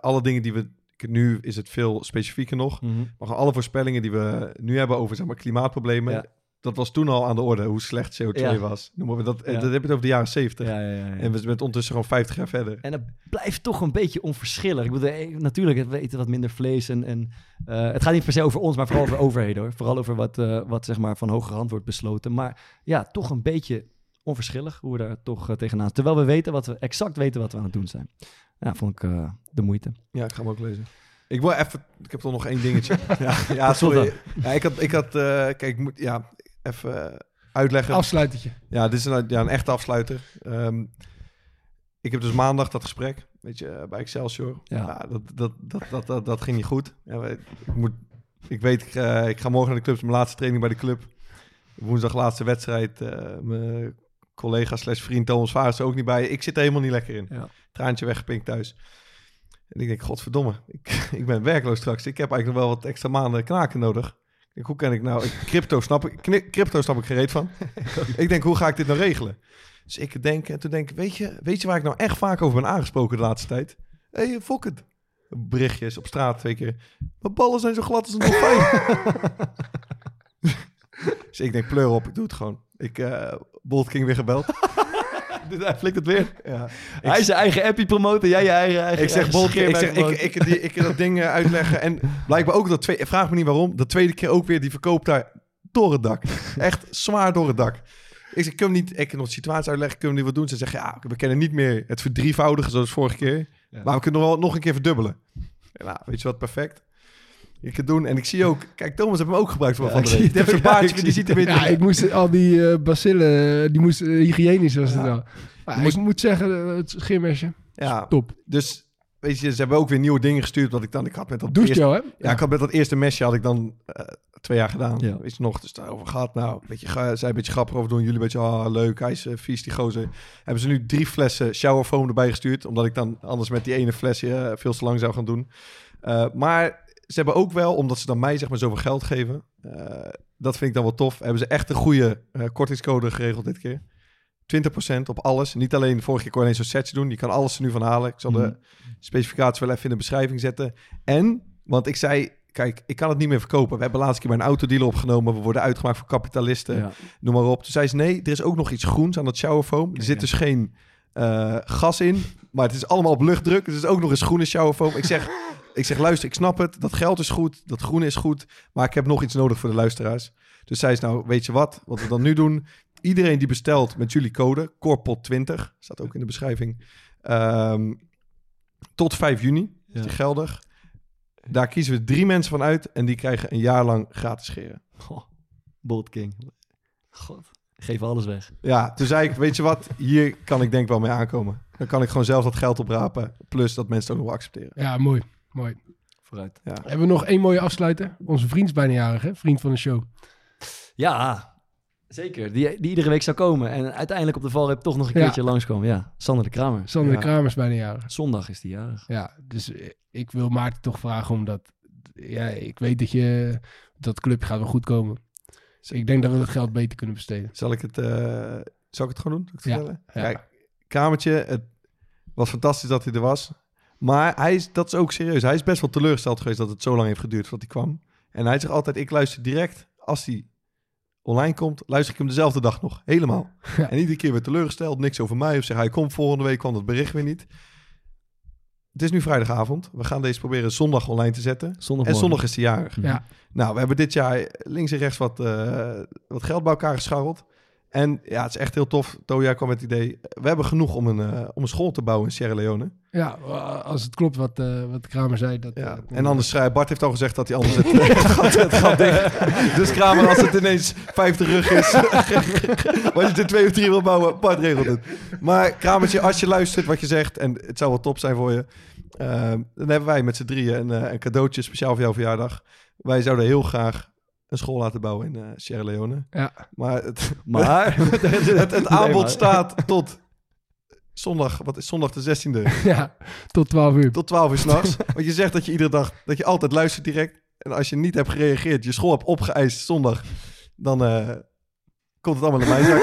S3: alle dingen die we, nu is het veel specifieker nog,
S1: Mhm.
S3: maar alle voorspellingen die we nu hebben over zeg maar, klimaatproblemen.
S1: Ja.
S3: Dat was toen al aan de orde, hoe slecht CO2
S1: Ja.
S3: was. Noemen we dat, eh,
S1: Ja.
S3: dat heb je het over de jaren zeventig.
S1: Ja, ja, ja, ja.
S3: En we zijn ondertussen gewoon 50 jaar verder.
S1: En dat blijft toch een beetje onverschillig. Ik bedoel, eh, natuurlijk, we eten wat minder vlees. En, en eh, het gaat niet per se over ons, maar vooral over overheden hoor. Vooral over wat, wat zeg maar van hoger hand wordt besloten. Maar ja, toch een beetje onverschillig hoe we daar toch tegenaan Terwijl we weten wat we exact weten wat we aan het doen zijn. Ja, vond ik eh, de moeite.
S3: Ja, ik ga hem ook lezen. Ik wil even, ik heb toch nog één dingetje. ja, ja, sorry. Ja, ik had, ik had eh, kijk, ik moet, ja, even eh, uitleggen.
S4: Afsluitertje.
S3: Ja, dit is een, ja, een echte afsluiter. Ehm, ik heb dus maandag dat gesprek, weet je, bij Excelsior.
S1: Ja.
S3: Ja. dat, dat, dat, dat, dat, dat ging niet goed. Ja, we- ik, moet, ik weet, ik, ik ga morgen naar de club, het is mijn laatste training bij de club. Woensdag laatste wedstrijd. eh, mijn collega slash vriend Thomas Vaars ook niet bij. Ik zit er helemaal niet lekker in.
S1: Ja.
S3: Traantje weggepinkt thuis. En ik denk, godverdomme, ik, ik ben werkloos straks. Ik heb eigenlijk nog wel wat extra maanden knaken nodig. Ik hoe kan ik nou... Ik, crypto, snap ik, crypto snap ik gereed van. ik denk, hoe ga ik dit nou regelen? Dus ik denk, en toen denk ik, weet je, weet je waar ik nou echt vaak over ben aangesproken de laatste tijd? Hé, hey, fok het. Berichtjes op straat twee keer. Mijn ballen zijn zo glad als een dolfijn. dus ik denk, pleur op, ik doe het gewoon. Ik, eh Bolt King weer gebeld. Dus hij flikt het weer. Ja.
S1: Hij is zijn eigen appie promoten, jij je eigen... eigen
S3: Ik zeg, Bolt, ik,
S1: scheermerk
S3: zeg ik, ik, die, ik dat ding eh, uitleggen. En blijkbaar ook dat twee, vraag me niet waarom, dat tweede keer ook weer, die verkoopt daar door het dak. Echt zwaar door het dak. Ik zeg, kun je niet, ik kan nog situatie uitleggen, kunnen we niet wat doen? Ze zeggen, ja, we kennen niet meer het verdrievoudigen zoals vorige keer. Maar we kunnen nog wel nog een keer verdubbelen. Ja, nou, weet je wat, perfect. Je kunt doen. En ik zie ook, kijk, Thomas heeft hem ook gebruikt voor
S1: Ja,
S3: van de week. Die
S1: het
S3: heeft.
S1: Ja,
S3: baardje, die
S1: zie
S3: ziet er weer
S4: Ja, ik moest al die eh bacillen, die moest eh, hygiënisch was het wel. Maar
S3: Moest-
S4: ik moet zeggen, eh, het scheermesje,
S3: Ja,
S4: top.
S3: dus weet je, ze hebben ook weer nieuwe dingen gestuurd. Wat ik dan, ik had met dat eerste-
S4: jou, hè?
S3: Ja, ik had met dat eerste mesje had ik dan eh, twee jaar gedaan.
S1: Ja.
S3: Weet je nog, dus daarover gehad. Nou, een beetje, zij een beetje grappig over doen. Jullie een beetje, ah, leuk, hij is eh, vies, die gozer. Hebben ze nu drie flessen showerfoam erbij gestuurd. Omdat ik dan anders met die ene flesje eh, veel te lang zou gaan doen. Eh, maar ze hebben ook wel, omdat ze dan mij zeg maar zoveel geld geven. eh, dat vind ik dan wel tof. Hebben ze echt een goede eh, kortingscode geregeld dit keer. 20% op alles. Niet alleen, vorige keer kon je alleen zo'n setje doen. Je kan alles er nu van halen. Ik zal
S1: Mhm.
S3: de specificatie wel even in de beschrijving zetten. En, want ik zei, kijk, ik kan het niet meer verkopen. We hebben laatst keer bij een autodealer opgenomen. We worden uitgemaakt voor kapitalisten.
S1: Ja.
S3: Noem maar op. Toen zei ze, nee, er is ook nog iets groens aan dat showerfoam. Er zit dus geen eh, gas in, maar het is allemaal op luchtdruk. Dus er is ook nog eens groene showerfoam. Ik zeg, ik zeg, luister, ik snap het. Dat geld is goed, dat groene is goed. Maar ik heb nog iets nodig voor de luisteraars. Dus zei ze, nou, weet je wat? Wat we dan nu doen... Iedereen die bestelt met jullie code, Corpot20, staat ook in de beschrijving, ehm, tot 5 juni is die geldig. Daar kiezen we drie mensen van uit en die krijgen een jaar lang gratis scheren.
S1: Goh, Bolt King. God, geef alles weg.
S3: Ja, toen zei ik, weet je wat, hier kan ik denk ik wel mee aankomen. Dan kan ik gewoon zelf dat geld oprapen, plus dat mensen het ook nog wel accepteren.
S4: Ja, mooi. Mooi.
S1: Vooruit.
S3: Ja.
S4: Hebben we nog één mooie afsluiter? Onze vriend is bijna jarig, hè? Vriend van de show.
S1: Ja, zeker. Die, die iedere week zou komen. En uiteindelijk op de valreep toch nog een
S4: Ja.
S1: keertje langskomen. Ja, Sander de Kramer.
S4: Sander
S3: Ja.
S4: de Kramer is bijna jarig.
S1: Zondag is die jarig.
S4: Ja, dus eh, ik wil Maarten toch vragen omdat... Ja, ik weet dat je... Dat clubje gaat wel goed komen. Dus ik denk dat we het geld beter kunnen besteden.
S3: Zal ik het, eh, zal ik het gewoon doen? Zal ik het
S4: Ja, ja.
S3: Kijk, Kamertje, het was fantastisch dat hij er was. Maar hij is, dat is ook serieus. Hij is best wel teleurgesteld geweest dat het zo lang heeft geduurd voordat hij kwam. En hij zegt altijd, ik luister direct als hij online komt, luister ik hem dezelfde dag nog. Helemaal.
S4: Ja.
S3: En iedere keer weer teleurgesteld, niks over mij. Of zeg hij komt volgende week, kwam dat bericht weer niet. Het is nu vrijdagavond. We gaan deze proberen zondag online te zetten.
S1: Zondag
S3: En zondag is hij jarig.
S4: Ja,
S3: Nou, we hebben dit jaar links en rechts wat, eh, wat geld bij elkaar gescharreld. En ja, het is echt heel tof. Toja kwam met het idee. We hebben genoeg om een, eh, om een school te bouwen in Sierra Leone.
S4: ja als het klopt wat, eh, wat de Kramer zei. Dat,
S3: Ja.
S4: eh,
S3: En anders, Bart heeft al gezegd dat hij anders het, het, gat, het dicht. Dus Kramer, als het ineens 50 rug is, wat je in twee of drie wil bouwen, Bart regelt het. Maar Kramertje, als je luistert wat je zegt, en het zou wel top zijn voor je, dan hebben wij met z'n drieën een, eh, een cadeautje speciaal voor jouw verjaardag. Wij zouden heel graag een school laten bouwen in eh, Sierra Leone.
S4: Ja.
S3: Maar het,
S1: Maar...
S3: het, het aanbod
S1: maar.
S3: staat tot zondag, wat is zondag de 16e,
S4: ja, tot 12 uur.
S3: tot 12 uur s'nachts. Want je zegt dat je iedere dag, dat je altijd luistert direct. En als je niet hebt gereageerd, je school hebt opgeëist zondag, dan eh, komt het allemaal in mijn zak.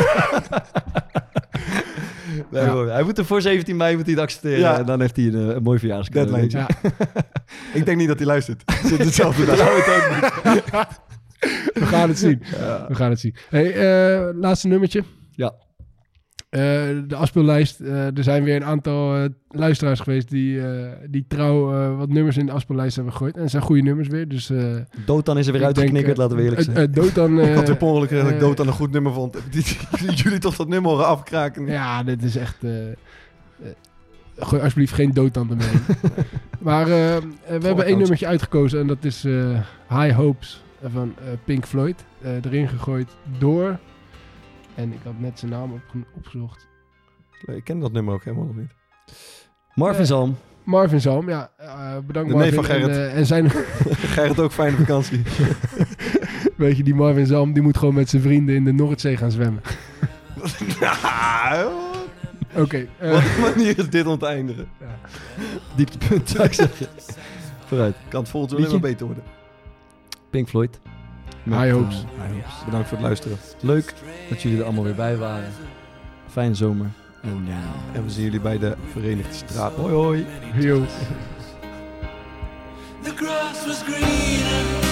S1: Nee,
S4: Ja.
S1: hoor. Hij moet er voor 17 mei moet hij het accepteren.
S3: Ja.
S1: En dan heeft hij een, eh, een mooi je.
S4: Ja,
S3: Ik denk niet dat hij luistert. Zit hetzelfde dag.
S4: We gaan het zien. We gaan het zien. Hey, eh, laatste nummertje.
S1: Ja.
S4: Eh, de afspeellijst. Eh, er zijn weer een aantal luisteraars geweest die, die trouw wat nummers in de afspeellijst hebben gegooid. En het zijn goede nummers weer. Dus,
S1: Dotan is er weer uitgeknikkerd, laten we eerlijk zijn.
S4: Dotan,
S3: Ik had weer per ongeluk dat ik aan een goed nummer vond. Jullie toch dat nummer horen afkraken.
S4: Ja, dit is echt... gooi alsjeblieft geen doodtand ermee. maar we hebben één nummertje uitgekozen en dat is High Hopes van eh, Pink Floyd. Eh, erin gegooid door... En ik had net zijn naam opge- opgezocht.
S3: Ik ken dat nummer ook helemaal nog niet.
S1: Marvin
S4: eh,
S1: Zalm.
S4: Marvin Zalm, ja. bedankt
S3: De
S4: Marvin.
S3: van Gerrit.
S4: En, en zijn...
S3: Gerrit ook fijne vakantie.
S4: Weet je, die Marvin Zalm, die moet gewoon met zijn vrienden in de Noordzee gaan zwemmen.
S3: Nou,
S4: Oké.
S3: Wat een manier is dit om te eindigen.
S1: Dieptepunt zou ik zeggen. Vooruit.
S3: Kan het volgend jaar maar beter worden.
S1: Pink Floyd. Met,
S4: High
S1: eh,
S4: hopes.
S1: high hopes.
S3: Bedankt voor het luisteren.
S1: Leuk dat jullie er allemaal weer bij waren. Fijne zomer. En
S3: En we zien jullie bij de Verenigde Straat.
S1: hoi hoi.
S4: yo.
S10: The grass was greener